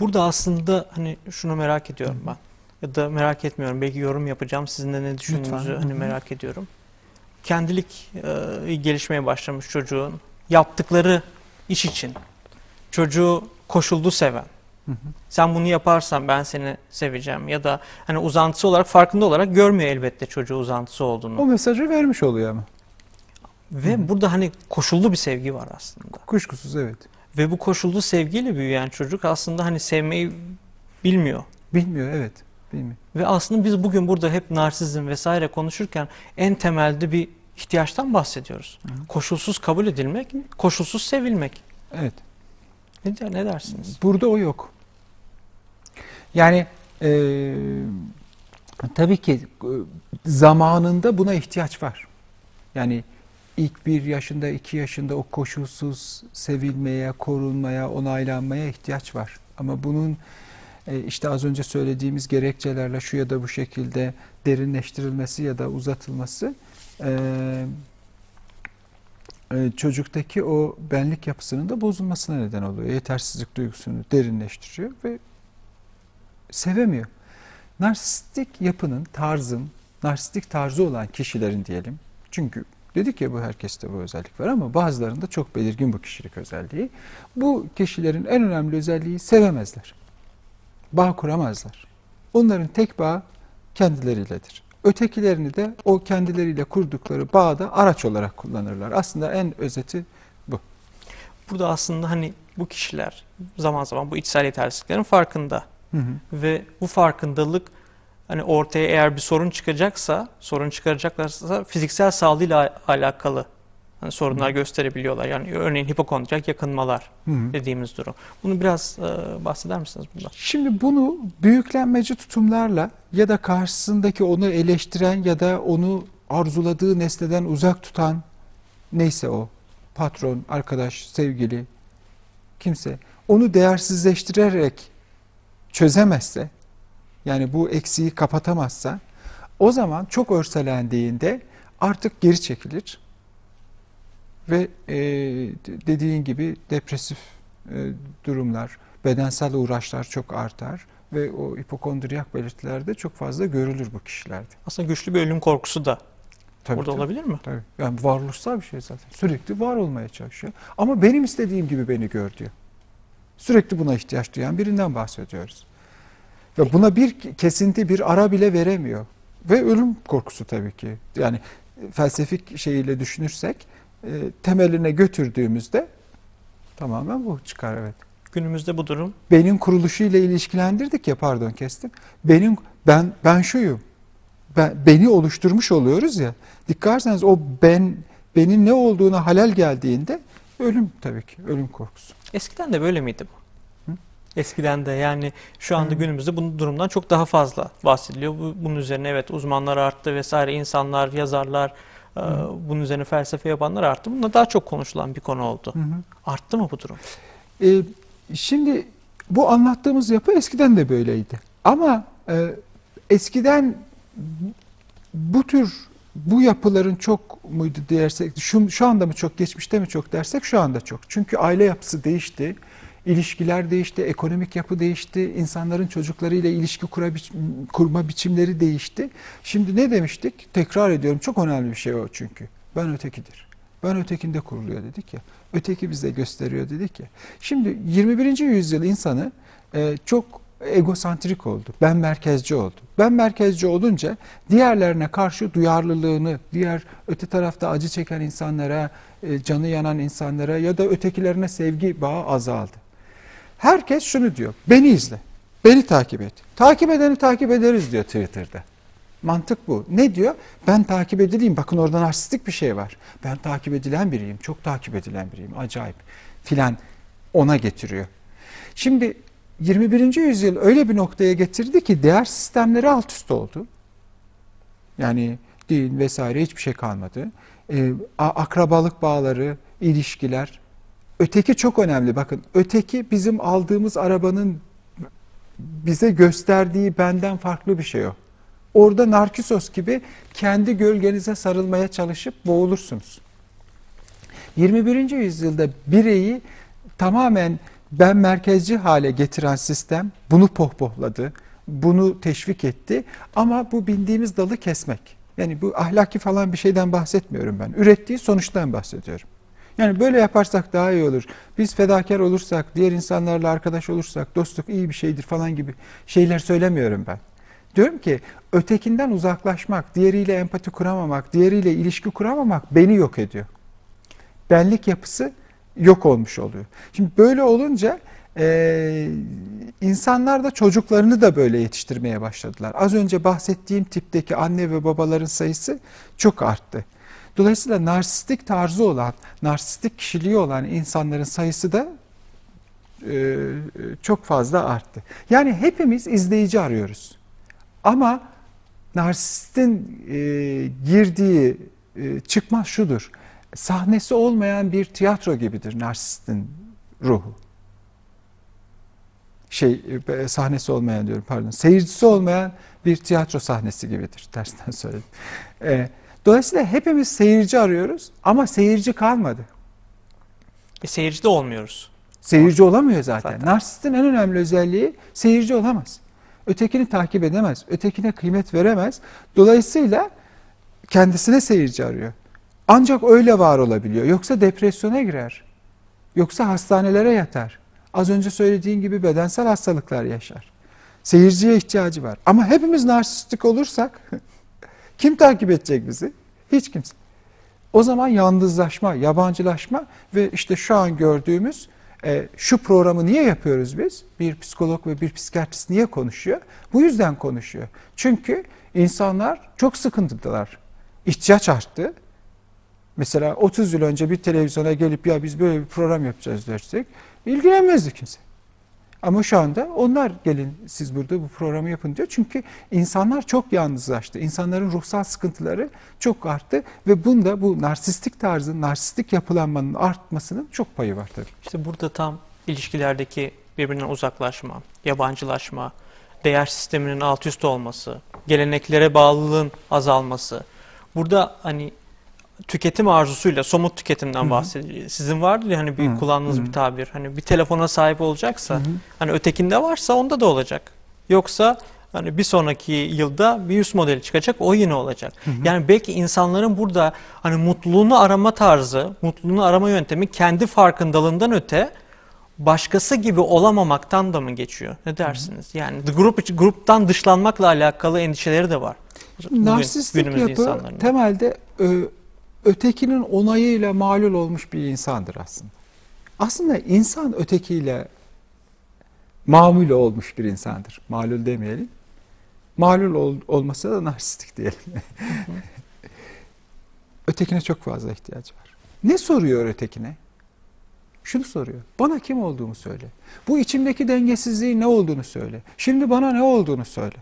Burada aslında hani şunu merak ediyorum ben. Ya da merak etmiyorum. Belki yorum yapacağım. Sizin de ne düşündüğünüzü hani merak ediyorum. Kendilik e, gelişmeye başlamış çocuğun yaptıkları iş için çocuğu koşuldu seven. Hı hı. Sen bunu yaparsan ben seni seveceğim ya da hani uzantısı olarak farkında olarak görmüyor elbette çocuğu uzantısı olduğunu. O mesajı vermiş oluyor ama. Ve burada hani koşullu bir sevgi var aslında. Kuşkusuz evet. Ve bu koşullu sevgiyle büyüyen çocuk aslında hani sevmeyi bilmiyor. Bilmiyor evet. Bilmiyor. Ve aslında biz bugün burada hep narsizm vesaire konuşurken en temelde bir ihtiyaçtan bahsediyoruz. Hı. Koşulsuz kabul edilmek, koşulsuz sevilmek. Evet. Ne, der- ne dersiniz? Burada o yok. Yani e, tabii ki e, zamanında buna ihtiyaç var. Yani ilk bir yaşında, iki yaşında o koşulsuz sevilmeye, korunmaya, onaylanmaya ihtiyaç var. Ama bunun e, işte az önce söylediğimiz gerekçelerle şu ya da bu şekilde derinleştirilmesi ya da uzatılması e, e, çocuktaki o benlik yapısının da bozulmasına neden oluyor. Yetersizlik duygusunu derinleştiriyor ve sevemiyor. Narsistik yapının, tarzın, narsistik tarzı olan kişilerin diyelim. Çünkü dedik ya bu herkeste bu özellik var ama bazılarında çok belirgin bu kişilik özelliği. Bu kişilerin en önemli özelliği sevemezler. Bağ kuramazlar. Onların tek bağı kendileriyledir. Ötekilerini de o kendileriyle kurdukları bağda araç olarak kullanırlar. Aslında en özeti Burada aslında hani bu kişiler zaman zaman bu içsel yetersizliklerin farkında. hı hı. Ve bu farkındalık hani ortaya eğer bir sorun çıkacaksa, sorun çıkaracaklarsa fiziksel sağlığıyla alakalı hani sorunlar gösterebiliyorlar. Yani örneğin hipokondriyak yakınmalar Hı hı. dediğimiz durum. Bunu biraz e, bahseder misiniz bundan? Şimdi bunu büyüklenmeci tutumlarla ya da karşısındaki onu eleştiren ya da onu arzuladığı nesneden uzak tutan neyse o patron, arkadaş, sevgili kimse onu değersizleştirerek çözemezse yani bu eksiği kapatamazsa o zaman çok örselendiğinde artık geri çekilir ve e, dediğin gibi depresif e, durumlar, bedensel uğraşlar çok artar ve o hipokondriyak belirtiler de çok fazla görülür bu kişilerde. Aslında güçlü bir ölüm korkusu da Tabii, burada tabii, olabilir mi? tabii. Yani varoluşsal bir şey zaten. Sürekli var olmaya çalışıyor. Ama benim istediğim gibi beni gör diyor. Sürekli buna ihtiyaç duyan birinden bahsediyoruz. Ve buna bir kesinti, bir ara bile veremiyor. Ve ölüm korkusu tabii ki. Yani felsefik şeyiyle düşünürsek e, temeline götürdüğümüzde tamamen bu çıkar evet. Günümüzde bu durum Benim kuruluşu ile ilişkilendirdik ya pardon kestim. Benim ben ben şuyum. Ben, beni oluşturmuş oluyoruz ya. Dikkat ederseniz o ben benim ne olduğuna halel geldiğinde ölüm tabii ki ölüm korkusu. eskiden de böyle miydi bu? Eskiden de yani şu anda günümüzde bu durumdan çok daha fazla bahsediliyor. Bu, bunun üzerine evet uzmanlar arttı vesaire insanlar, yazarlar e, Hı. bunun üzerine felsefe yapanlar arttı. Bununla daha çok konuşulan bir konu oldu. Hı hı. Arttı mı bu durum? Ee, şimdi bu anlattığımız yapı eskiden de böyleydi. Ama e, eskiden bu tür bu yapıların çok muydu dersek, şu, şu anda mı çok, geçmişte mi çok dersek şu anda çok. Çünkü aile yapısı değişti, ilişkiler değişti, ekonomik yapı değişti, insanların çocuklarıyla ilişki kura, kurma biçimleri değişti. Şimdi ne demiştik? Tekrar ediyorum, çok önemli bir şey o çünkü. Ben ötekidir. Ben ötekinde kuruluyor dedik ya. Öteki bize gösteriyor dedik ya. Şimdi 21. yüzyıl insanı e, çok egosantrik oldu. Ben merkezci oldu. Ben merkezci olunca diğerlerine karşı duyarlılığını, diğer öte tarafta acı çeken insanlara, e, canı yanan insanlara ya da ötekilerine sevgi bağı azaldı. Herkes şunu diyor. Beni izle. Beni takip et. Takip edeni takip ederiz diyor Twitter'da. Mantık bu. Ne diyor? Ben takip edileyim. Bakın orada narsistik bir şey var. Ben takip edilen biriyim. Çok takip edilen biriyim. Acayip. Filan ona getiriyor. Şimdi 21. yüzyıl öyle bir noktaya getirdi ki değer sistemleri alt üst oldu. Yani din vesaire hiçbir şey kalmadı. Ee, akrabalık bağları, ilişkiler. Öteki çok önemli. Bakın öteki bizim aldığımız arabanın bize gösterdiği benden farklı bir şey o. Orada Narkisos gibi kendi gölgenize sarılmaya çalışıp boğulursunuz. 21. yüzyılda bireyi tamamen ben merkezci hale getiren sistem bunu pohpohladı, bunu teşvik etti ama bu bindiğimiz dalı kesmek. Yani bu ahlaki falan bir şeyden bahsetmiyorum ben. Ürettiği sonuçtan bahsediyorum. Yani böyle yaparsak daha iyi olur. Biz fedakar olursak, diğer insanlarla arkadaş olursak, dostluk iyi bir şeydir falan gibi şeyler söylemiyorum ben. Diyorum ki ötekinden uzaklaşmak, diğeriyle empati kuramamak, diğeriyle ilişki kuramamak beni yok ediyor. Benlik yapısı yok olmuş oluyor. Şimdi böyle olunca e, insanlar da çocuklarını da böyle yetiştirmeye başladılar. Az önce bahsettiğim tipteki anne ve babaların sayısı çok arttı. Dolayısıyla narsistik tarzı olan, narsistik kişiliği olan insanların sayısı da e, çok fazla arttı. Yani hepimiz izleyici arıyoruz. Ama narsistin e, girdiği e, çıkmaz şudur. Sahnesi olmayan bir tiyatro gibidir narsistin ruhu. Şey e, sahnesi olmayan diyorum pardon. Seyircisi olmayan bir tiyatro sahnesi gibidir. Tersten (laughs) söyledim. E, dolayısıyla hepimiz seyirci arıyoruz ama seyirci kalmadı. E, seyirci de olmuyoruz. Seyirci olamıyor zaten. zaten. Narsistin en önemli özelliği seyirci olamaz. Ötekini takip edemez, ötekine kıymet veremez. Dolayısıyla kendisine seyirci arıyor. Ancak öyle var olabiliyor. Yoksa depresyona girer. Yoksa hastanelere yatar. Az önce söylediğin gibi bedensel hastalıklar yaşar. Seyirciye ihtiyacı var. Ama hepimiz narsistik olursak (laughs) kim takip edecek bizi? Hiç kimse. O zaman yalnızlaşma, yabancılaşma ve işte şu an gördüğümüz e, şu programı niye yapıyoruz biz? Bir psikolog ve bir psikiyatrist niye konuşuyor? Bu yüzden konuşuyor. Çünkü insanlar çok sıkıntıdılar. İhtiyaç arttı. Mesela 30 yıl önce bir televizyona gelip ya biz böyle bir program yapacağız dersek ilgilenmezdi kimse. Ama şu anda onlar gelin siz burada bu programı yapın diyor. Çünkü insanlar çok yalnızlaştı. İnsanların ruhsal sıkıntıları çok arttı ve bunda bu narsistik tarzın, narsistik yapılanmanın artmasının çok payı var tabii. İşte burada tam ilişkilerdeki birbirinden uzaklaşma, yabancılaşma, değer sisteminin alt üst olması, geleneklere bağlılığın azalması. Burada hani tüketim arzusuyla somut tüketimden bahsediyor. Sizin vardır ya hani bir Hı-hı. kullandığınız Hı-hı. bir tabir. Hani bir telefona sahip olacaksa Hı-hı. hani ötekinde varsa onda da olacak. Yoksa hani bir sonraki yılda bir üst modeli çıkacak o yine olacak. Hı hı. Yani belki insanların burada hani mutluluğunu arama tarzı, mutluluğunu arama yöntemi kendi farkındalığından öte başkası gibi olamamaktan da mı geçiyor? Ne dersiniz? Hı hı. Yani grup gruptan dışlanmakla alakalı endişeleri de var. Narsistik yapı insanların. temelde ötekinin onayıyla malul olmuş bir insandır aslında. Aslında insan ötekiyle mamul olmuş bir insandır. Malul demeyelim. Malul ol, olmasa da narsistik diyelim. (laughs) ötekine çok fazla ihtiyacı var. Ne soruyor ötekine? Şunu soruyor. Bana kim olduğumu söyle. Bu içimdeki dengesizliğin ne olduğunu söyle. Şimdi bana ne olduğunu söyle.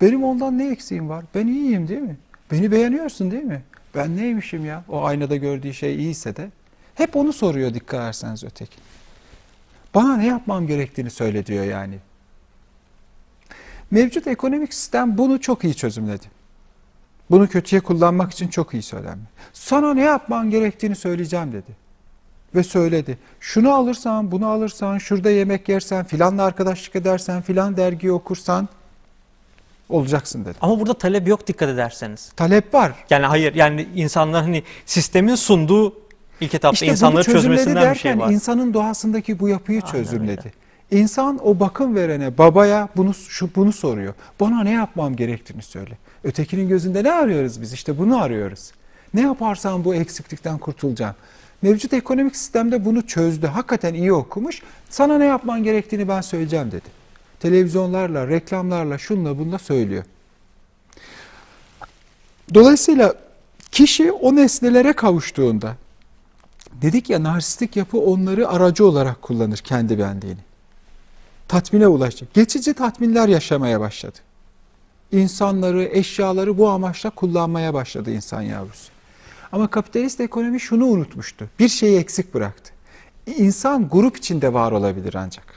Benim ondan ne eksiğim var? Ben iyiyim değil mi? Beni beğeniyorsun değil mi? Ben neymişim ya? O aynada gördüğü şey iyiyse de. Hep onu soruyor dikkat ederseniz öteki. Bana ne yapmam gerektiğini söyle diyor yani. Mevcut ekonomik sistem bunu çok iyi çözümledi. Bunu kötüye kullanmak için çok iyi söylenme. Sana ne yapman gerektiğini söyleyeceğim dedi. Ve söyledi. Şunu alırsan, bunu alırsan, şurada yemek yersen, filanla arkadaşlık edersen, filan dergiyi okursan olacaksın dedi. Ama burada talep yok dikkat ederseniz. Talep var. Yani hayır yani insanlar hani sistemin sunduğu ilk etapta işte insanları çözmesinden derken, bir şey var. insanın doğasındaki bu yapıyı Aynen çözümledi. Öyle. İnsan o bakım verene, babaya bunu şu bunu soruyor. Bana ne yapmam gerektiğini söyle. Ötekinin gözünde ne arıyoruz biz? İşte bunu arıyoruz. Ne yaparsan bu eksiklikten kurtulacağım. Mevcut ekonomik sistemde bunu çözdü. Hakikaten iyi okumuş. Sana ne yapman gerektiğini ben söyleyeceğim dedi televizyonlarla, reklamlarla, şunla bunla söylüyor. Dolayısıyla kişi o nesnelere kavuştuğunda dedik ya narsistik yapı onları aracı olarak kullanır kendi benliğini. Tatmine ulaşacak. Geçici tatminler yaşamaya başladı. İnsanları, eşyaları bu amaçla kullanmaya başladı insan yavrusu. Ama kapitalist ekonomi şunu unutmuştu. Bir şeyi eksik bıraktı. İnsan grup içinde var olabilir ancak.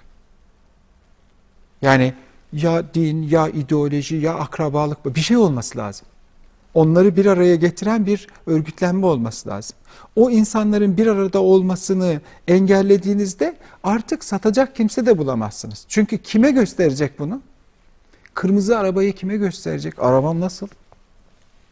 Yani ya din, ya ideoloji, ya akrabalık bir şey olması lazım. Onları bir araya getiren bir örgütlenme olması lazım. O insanların bir arada olmasını engellediğinizde artık satacak kimse de bulamazsınız. Çünkü kime gösterecek bunu? Kırmızı arabayı kime gösterecek? Arabam nasıl?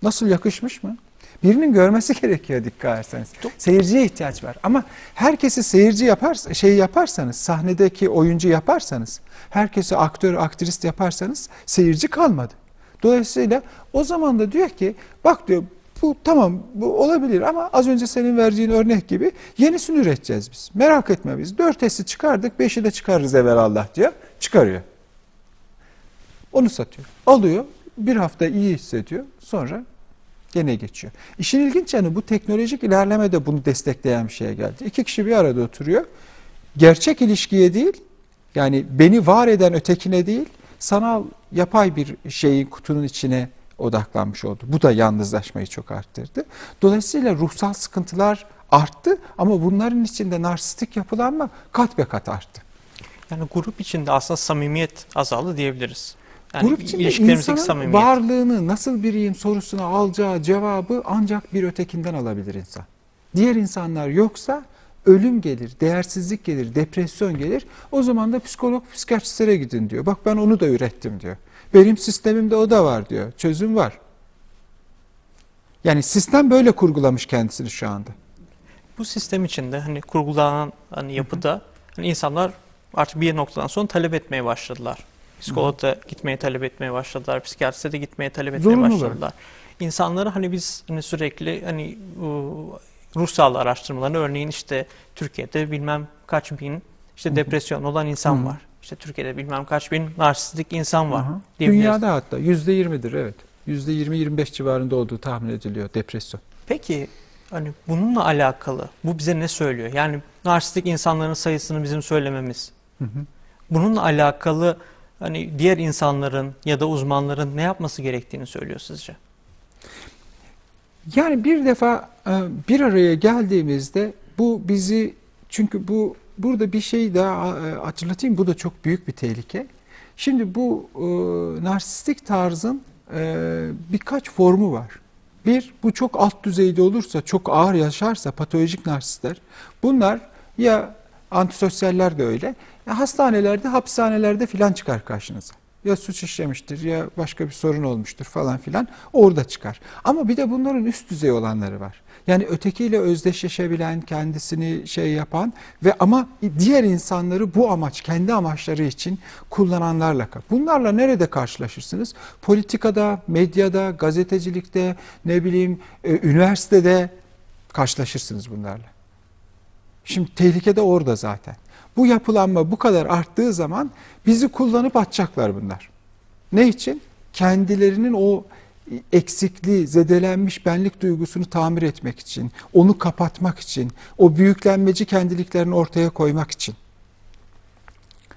Nasıl yakışmış mı? Birinin görmesi (laughs) gerekiyor dikkat ederseniz. Seyirciye ihtiyaç var. Ama herkesi seyirci yapar, şey yaparsanız, sahnedeki oyuncu yaparsanız, herkesi aktör, aktrist yaparsanız seyirci kalmadı. Dolayısıyla o zaman da diyor ki bak diyor bu tamam bu olabilir ama az önce senin verdiğin örnek gibi yenisini üreteceğiz biz. Merak etme biz. Dört çıkardık, beşi de çıkarırız Allah diyor. Çıkarıyor. Onu satıyor. Alıyor. Bir hafta iyi hissediyor. Sonra gene geçiyor. İşin ilginç yanı bu teknolojik ilerleme de bunu destekleyen bir şeye geldi. İki kişi bir arada oturuyor. Gerçek ilişkiye değil, yani beni var eden ötekine değil, sanal yapay bir şeyin kutunun içine odaklanmış oldu. Bu da yalnızlaşmayı çok arttırdı. Dolayısıyla ruhsal sıkıntılar arttı ama bunların içinde narsistik yapılanma kat be kat arttı. Yani grup içinde aslında samimiyet azaldı diyebiliriz. Yani Grup içinde insanın varlığını nasıl biriyim sorusuna alacağı cevabı ancak bir ötekinden alabilir insan. Diğer insanlar yoksa ölüm gelir, değersizlik gelir, depresyon gelir. O zaman da psikolog, psikiyatristlere gidin diyor. Bak ben onu da ürettim diyor. Benim sistemimde o da var diyor. Çözüm var. Yani sistem böyle kurgulamış kendisini şu anda. Bu sistem içinde hani kurgulanan hani yapıda hani insanlar artık bir noktadan sonra talep etmeye başladılar. Psikologa gitmeye talep etmeye başladılar. Psikiyatriste de gitmeye talep etmeye Zorunlu başladılar. Var. İnsanları hani biz hani sürekli hani ruh sağlığı araştırmalarını örneğin işte Türkiye'de bilmem kaç bin işte depresyon olan insan Hı. var. İşte Türkiye'de bilmem kaç bin narsistik insan var. Dünyada hatta yüzde yirmidir evet. Yüzde yirmi yirmi beş civarında olduğu tahmin ediliyor depresyon. Peki hani bununla alakalı bu bize ne söylüyor? Yani narsistik insanların sayısını bizim söylememiz. Hı hı. Bununla alakalı hani diğer insanların ya da uzmanların ne yapması gerektiğini söylüyor sizce? Yani bir defa e, bir araya geldiğimizde bu bizi çünkü bu burada bir şey daha e, hatırlatayım bu da çok büyük bir tehlike. Şimdi bu e, narsistik tarzın e, birkaç formu var. Bir, bu çok alt düzeyde olursa, çok ağır yaşarsa patolojik narsistler, bunlar ya antisosyaller de öyle, hastanelerde, hapishanelerde filan çıkar karşınıza ya suç işlemiştir ya başka bir sorun olmuştur falan filan orada çıkar. Ama bir de bunların üst düzey olanları var. Yani ötekiyle özdeşleşebilen, kendisini şey yapan ve ama diğer insanları bu amaç, kendi amaçları için kullananlarla. Bunlarla nerede karşılaşırsınız? Politikada, medyada, gazetecilikte, ne bileyim, e, üniversitede karşılaşırsınız bunlarla. Şimdi tehlike de orada zaten. Bu yapılanma bu kadar arttığı zaman bizi kullanıp atacaklar bunlar. Ne için? Kendilerinin o eksikliği, zedelenmiş benlik duygusunu tamir etmek için, onu kapatmak için, o büyüklenmeci kendiliklerini ortaya koymak için.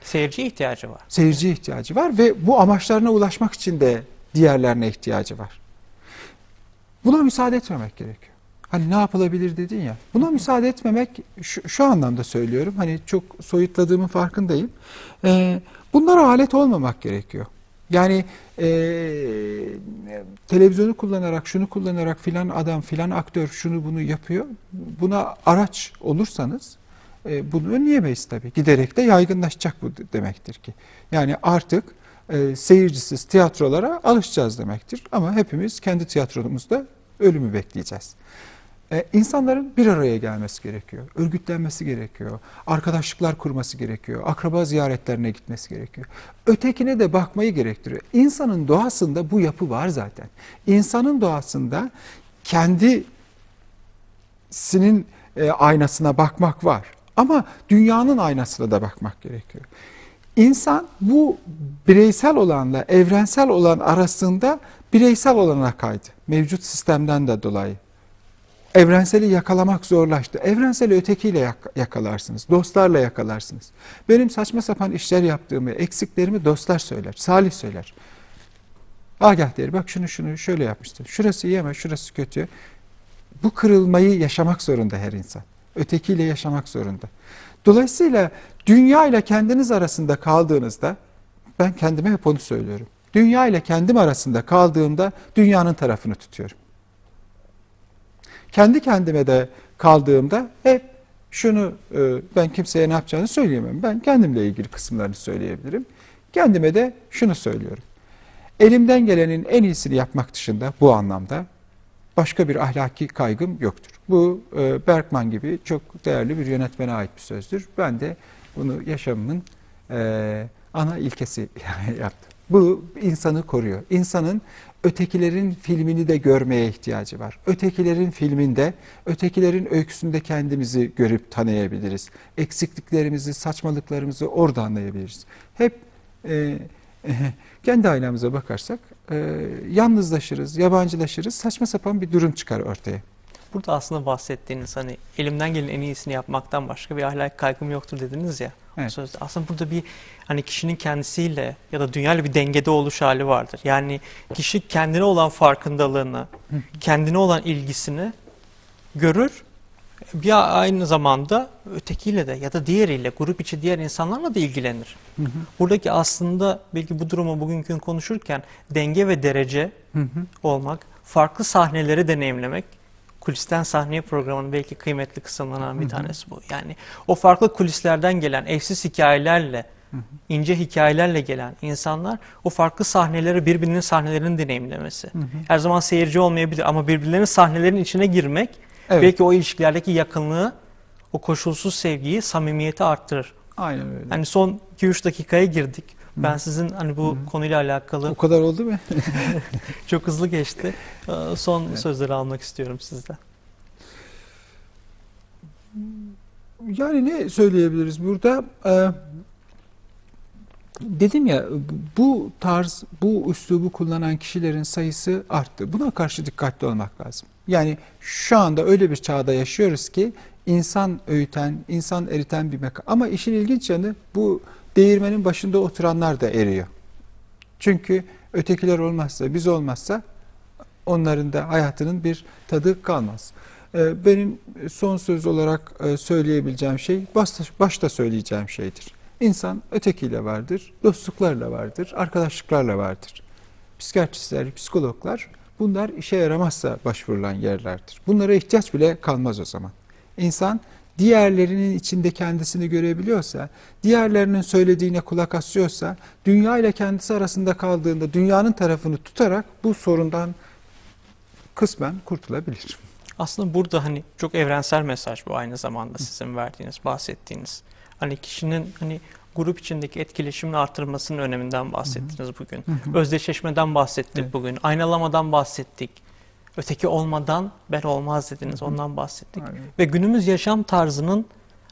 Seyirci ihtiyacı var. Seyirci ihtiyacı var ve bu amaçlarına ulaşmak için de diğerlerine ihtiyacı var. Buna müsaade etmemek gerekiyor. Hani ne yapılabilir dedin ya. Buna müsaade etmemek şu, şu anlamda söylüyorum. Hani çok soyutladığımın farkındayım. Ee, bunlara alet olmamak gerekiyor. Yani e, televizyonu kullanarak, şunu kullanarak filan adam, filan aktör şunu bunu yapıyor. Buna araç olursanız e, bunu önleyemeyiz tabii. Giderek de yaygınlaşacak bu demektir ki. Yani artık e, seyircisiz tiyatrolara alışacağız demektir. Ama hepimiz kendi tiyatromuzda ölümü bekleyeceğiz. E, insanların bir araya gelmesi gerekiyor, örgütlenmesi gerekiyor, arkadaşlıklar kurması gerekiyor, akraba ziyaretlerine gitmesi gerekiyor. Ötekine de bakmayı gerektiriyor. İnsanın doğasında bu yapı var zaten. İnsanın doğasında kendisinin e, aynasına bakmak var. Ama dünyanın aynasına da bakmak gerekiyor. İnsan bu bireysel olanla evrensel olan arasında bireysel olana kaydı. Mevcut sistemden de dolayı. Evrenseli yakalamak zorlaştı. Evrenseli ötekiyle yak- yakalarsınız. Dostlarla yakalarsınız. Benim saçma sapan işler yaptığımı, eksiklerimi dostlar söyler. Salih söyler. Agah der bak şunu şunu şöyle yapmıştı. Şurası ama şurası kötü. Bu kırılmayı yaşamak zorunda her insan. Ötekiyle yaşamak zorunda. Dolayısıyla dünya ile kendiniz arasında kaldığınızda ben kendime hep onu söylüyorum. Dünya ile kendim arasında kaldığımda dünyanın tarafını tutuyorum. Kendi kendime de kaldığımda hep şunu e, ben kimseye ne yapacağını söyleyemem. Ben kendimle ilgili kısımlarını söyleyebilirim. Kendime de şunu söylüyorum. Elimden gelenin en iyisini yapmak dışında bu anlamda başka bir ahlaki kaygım yoktur. Bu e, Bergman gibi çok değerli bir yönetmene ait bir sözdür. Ben de bunu yaşamımın e, ana ilkesi (laughs) yaptım. Bu insanı koruyor. İnsanın ötekilerin filmini de görmeye ihtiyacı var. Ötekilerin filminde, ötekilerin öyküsünde kendimizi görüp tanıyabiliriz. Eksikliklerimizi, saçmalıklarımızı orada anlayabiliriz. Hep e, (laughs) kendi ailemize bakarsak e, yalnızlaşırız, yabancılaşırız, saçma sapan bir durum çıkar ortaya. Burada aslında bahsettiğiniz hani elimden gelen en iyisini yapmaktan başka bir ahlak kaygım yoktur dediniz ya. Evet. sözde. Aslında burada bir hani kişinin kendisiyle ya da dünyayla bir dengede oluş hali vardır. Yani kişi kendine olan farkındalığını, kendine olan ilgisini görür. Bir aynı zamanda ötekiyle de ya da diğeriyle, grup içi diğer insanlarla da ilgilenir. Buradaki aslında belki bu durumu bugünkü konuşurken denge ve derece olmak, farklı sahneleri deneyimlemek, kulisten sahneye programının belki kıymetli kısımlarından bir tanesi bu. Yani o farklı kulislerden gelen eşsiz hikayelerle, ince hikayelerle gelen insanlar o farklı sahneleri birbirinin sahnelerini deneyimlemesi. Her zaman seyirci olmayabilir ama birbirlerinin sahnelerin içine girmek Evet. belki o ilişkilerdeki yakınlığı, o koşulsuz sevgiyi, samimiyeti arttırır. Aynen öyle. Hani son 2-3 dakikaya girdik. Ben sizin hani bu konuyla alakalı o kadar oldu mu? (laughs) çok hızlı geçti. Ee, Son sözleri almak istiyorum sizden. Yani ne söyleyebiliriz burada? Ee, dedim ya bu tarz, bu üslubu kullanan kişilerin sayısı arttı. Buna karşı dikkatli olmak lazım. Yani şu anda öyle bir çağda yaşıyoruz ki insan öğüten, insan eriten bir mekan. Ama işin ilginç yanı bu değirmenin başında oturanlar da eriyor. Çünkü ötekiler olmazsa, biz olmazsa onların da hayatının bir tadı kalmaz. Ee, Benim son söz olarak e, söyleyebileceğim şey başta, söyleyeceğim şeydir. İnsan ötekiyle vardır, dostluklarla vardır, arkadaşlıklarla vardır. Psikiyatristler, psikologlar bunlar işe yaramazsa başvurulan yerlerdir. Bunlara ihtiyaç bile kalmaz o zaman. İnsan diğerlerinin içinde kendisini görebiliyorsa, diğerlerinin söylediğine kulak asıyorsa, dünya ile kendisi arasında kaldığında dünyanın tarafını tutarak bu sorundan kısmen kurtulabilir. Aslında burada hani çok evrensel mesaj bu aynı zamanda sizin verdiğiniz, bahsettiğiniz. Hani kişinin hani grup içindeki etkileşimini artırmasının öneminden bahsettiniz bugün. Özdeşleşmeden bahsettik Evet. bugün. Aynalamadan bahsettik. Öteki olmadan ben olmaz dediniz. Ondan bahsettik. Aynen. Ve günümüz yaşam tarzının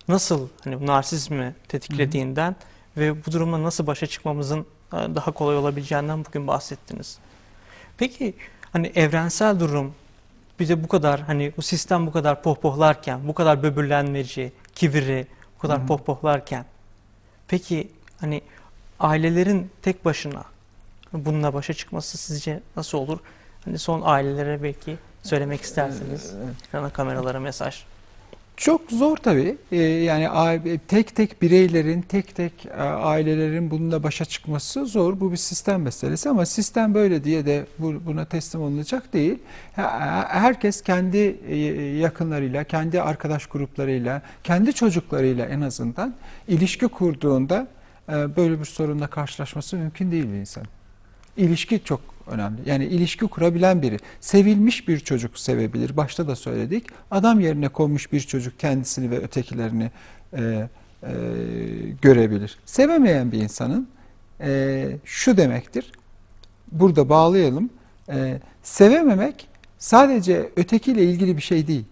nasıl hani narsizmi tetiklediğinden ve bu durumla nasıl başa çıkmamızın e, daha kolay olabileceğinden bugün bahsettiniz. Peki hani evrensel durum bize bu kadar hani bu sistem bu kadar pohpohlarken, bu kadar böbürlenmeci, kibiri bu kadar pohpohlarken peki hani ailelerin tek başına bununla başa çıkması sizce nasıl olur? Hani son ailelere belki söylemek isterseniz. Ekrana kameralara mesaj. Çok zor tabii. Ee, yani tek tek bireylerin, tek tek e, ailelerin bununla başa çıkması zor. Bu bir sistem meselesi ama sistem böyle diye de bu- buna teslim olunacak değil. Herkes kendi e, yakınlarıyla, kendi arkadaş gruplarıyla, kendi çocuklarıyla en azından ilişki kurduğunda e, böyle bir sorunla karşılaşması mümkün değil bir insan. İlişki çok önemli. Yani ilişki kurabilen biri. Sevilmiş bir çocuk sevebilir. Başta da söyledik. Adam yerine konmuş bir çocuk kendisini ve ötekilerini e, e, görebilir. Sevemeyen bir insanın e, şu demektir. Burada bağlayalım. E, sevememek sadece ötekiyle ilgili bir şey değil.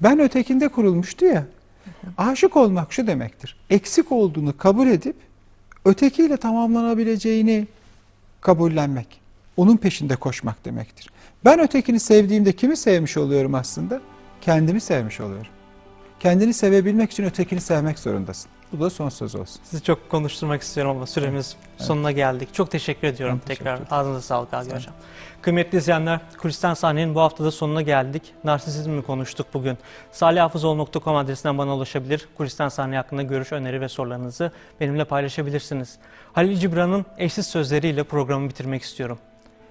Ben ötekinde kurulmuştu ya. Aşık olmak şu demektir. Eksik olduğunu kabul edip ötekiyle tamamlanabileceğini kabullenmek. Onun peşinde koşmak demektir. Ben ötekini sevdiğimde kimi sevmiş oluyorum aslında? Kendimi sevmiş oluyorum. Kendini sevebilmek için ötekini sevmek zorundasın. Bu da son söz olsun. Sizi çok konuşturmak istiyorum ama süremiz sonuna geldik. Çok teşekkür ediyorum Ben teşekkür tekrar. ederim. Ağzınıza sağlık Agi. Hocam. Kıymetli izleyenler, Kulisten Sahne'nin bu haftada sonuna geldik. Narsisizmi konuştuk bugün. salihhafızoğlu.com adresinden bana ulaşabilir. Kulisten Sahne hakkında görüş, öneri ve sorularınızı benimle paylaşabilirsiniz. Halil Cibran'ın eşsiz sözleriyle programı bitirmek istiyorum.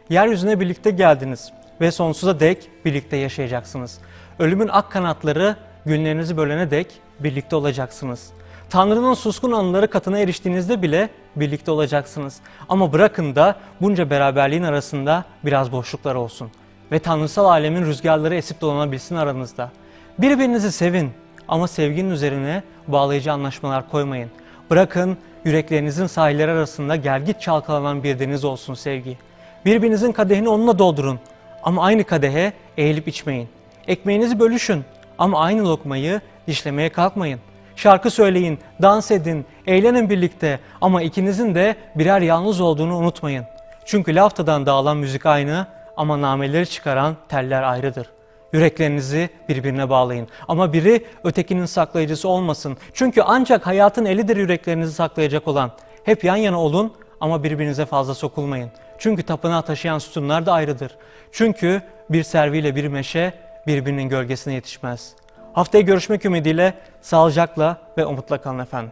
Yeryüzüne birlikte geldiniz ve sonsuza dek birlikte yaşayacaksınız. Ölümün ak kanatları günlerinizi bölene dek birlikte olacaksınız. Tanrı'nın suskun anıları katına eriştiğinizde bile birlikte olacaksınız. Ama bırakın da bunca beraberliğin arasında biraz boşluklar olsun. Ve tanrısal alemin rüzgarları esip dolanabilsin aranızda. Birbirinizi sevin ama sevginin üzerine bağlayıcı anlaşmalar koymayın. Bırakın yüreklerinizin sahilleri arasında gelgit çalkalanan bir deniz olsun sevgi. Birbirinizin kadehini onunla doldurun ama aynı kadehe eğilip içmeyin. Ekmeğinizi bölüşün ama aynı lokmayı dişlemeye kalkmayın. Şarkı söyleyin, dans edin, eğlenin birlikte ama ikinizin de birer yalnız olduğunu unutmayın. Çünkü laftadan dağılan müzik aynı ama nameleri çıkaran teller ayrıdır. Yüreklerinizi birbirine bağlayın. Ama biri ötekinin saklayıcısı olmasın. Çünkü ancak hayatın elidir yüreklerinizi saklayacak olan. Hep yan yana olun ama birbirinize fazla sokulmayın. Çünkü tapınağı taşıyan sütunlar da ayrıdır. Çünkü bir serviyle bir meşe birbirinin gölgesine yetişmez. Haftaya görüşmek ümidiyle sağlıcakla ve umutla kalın efendim.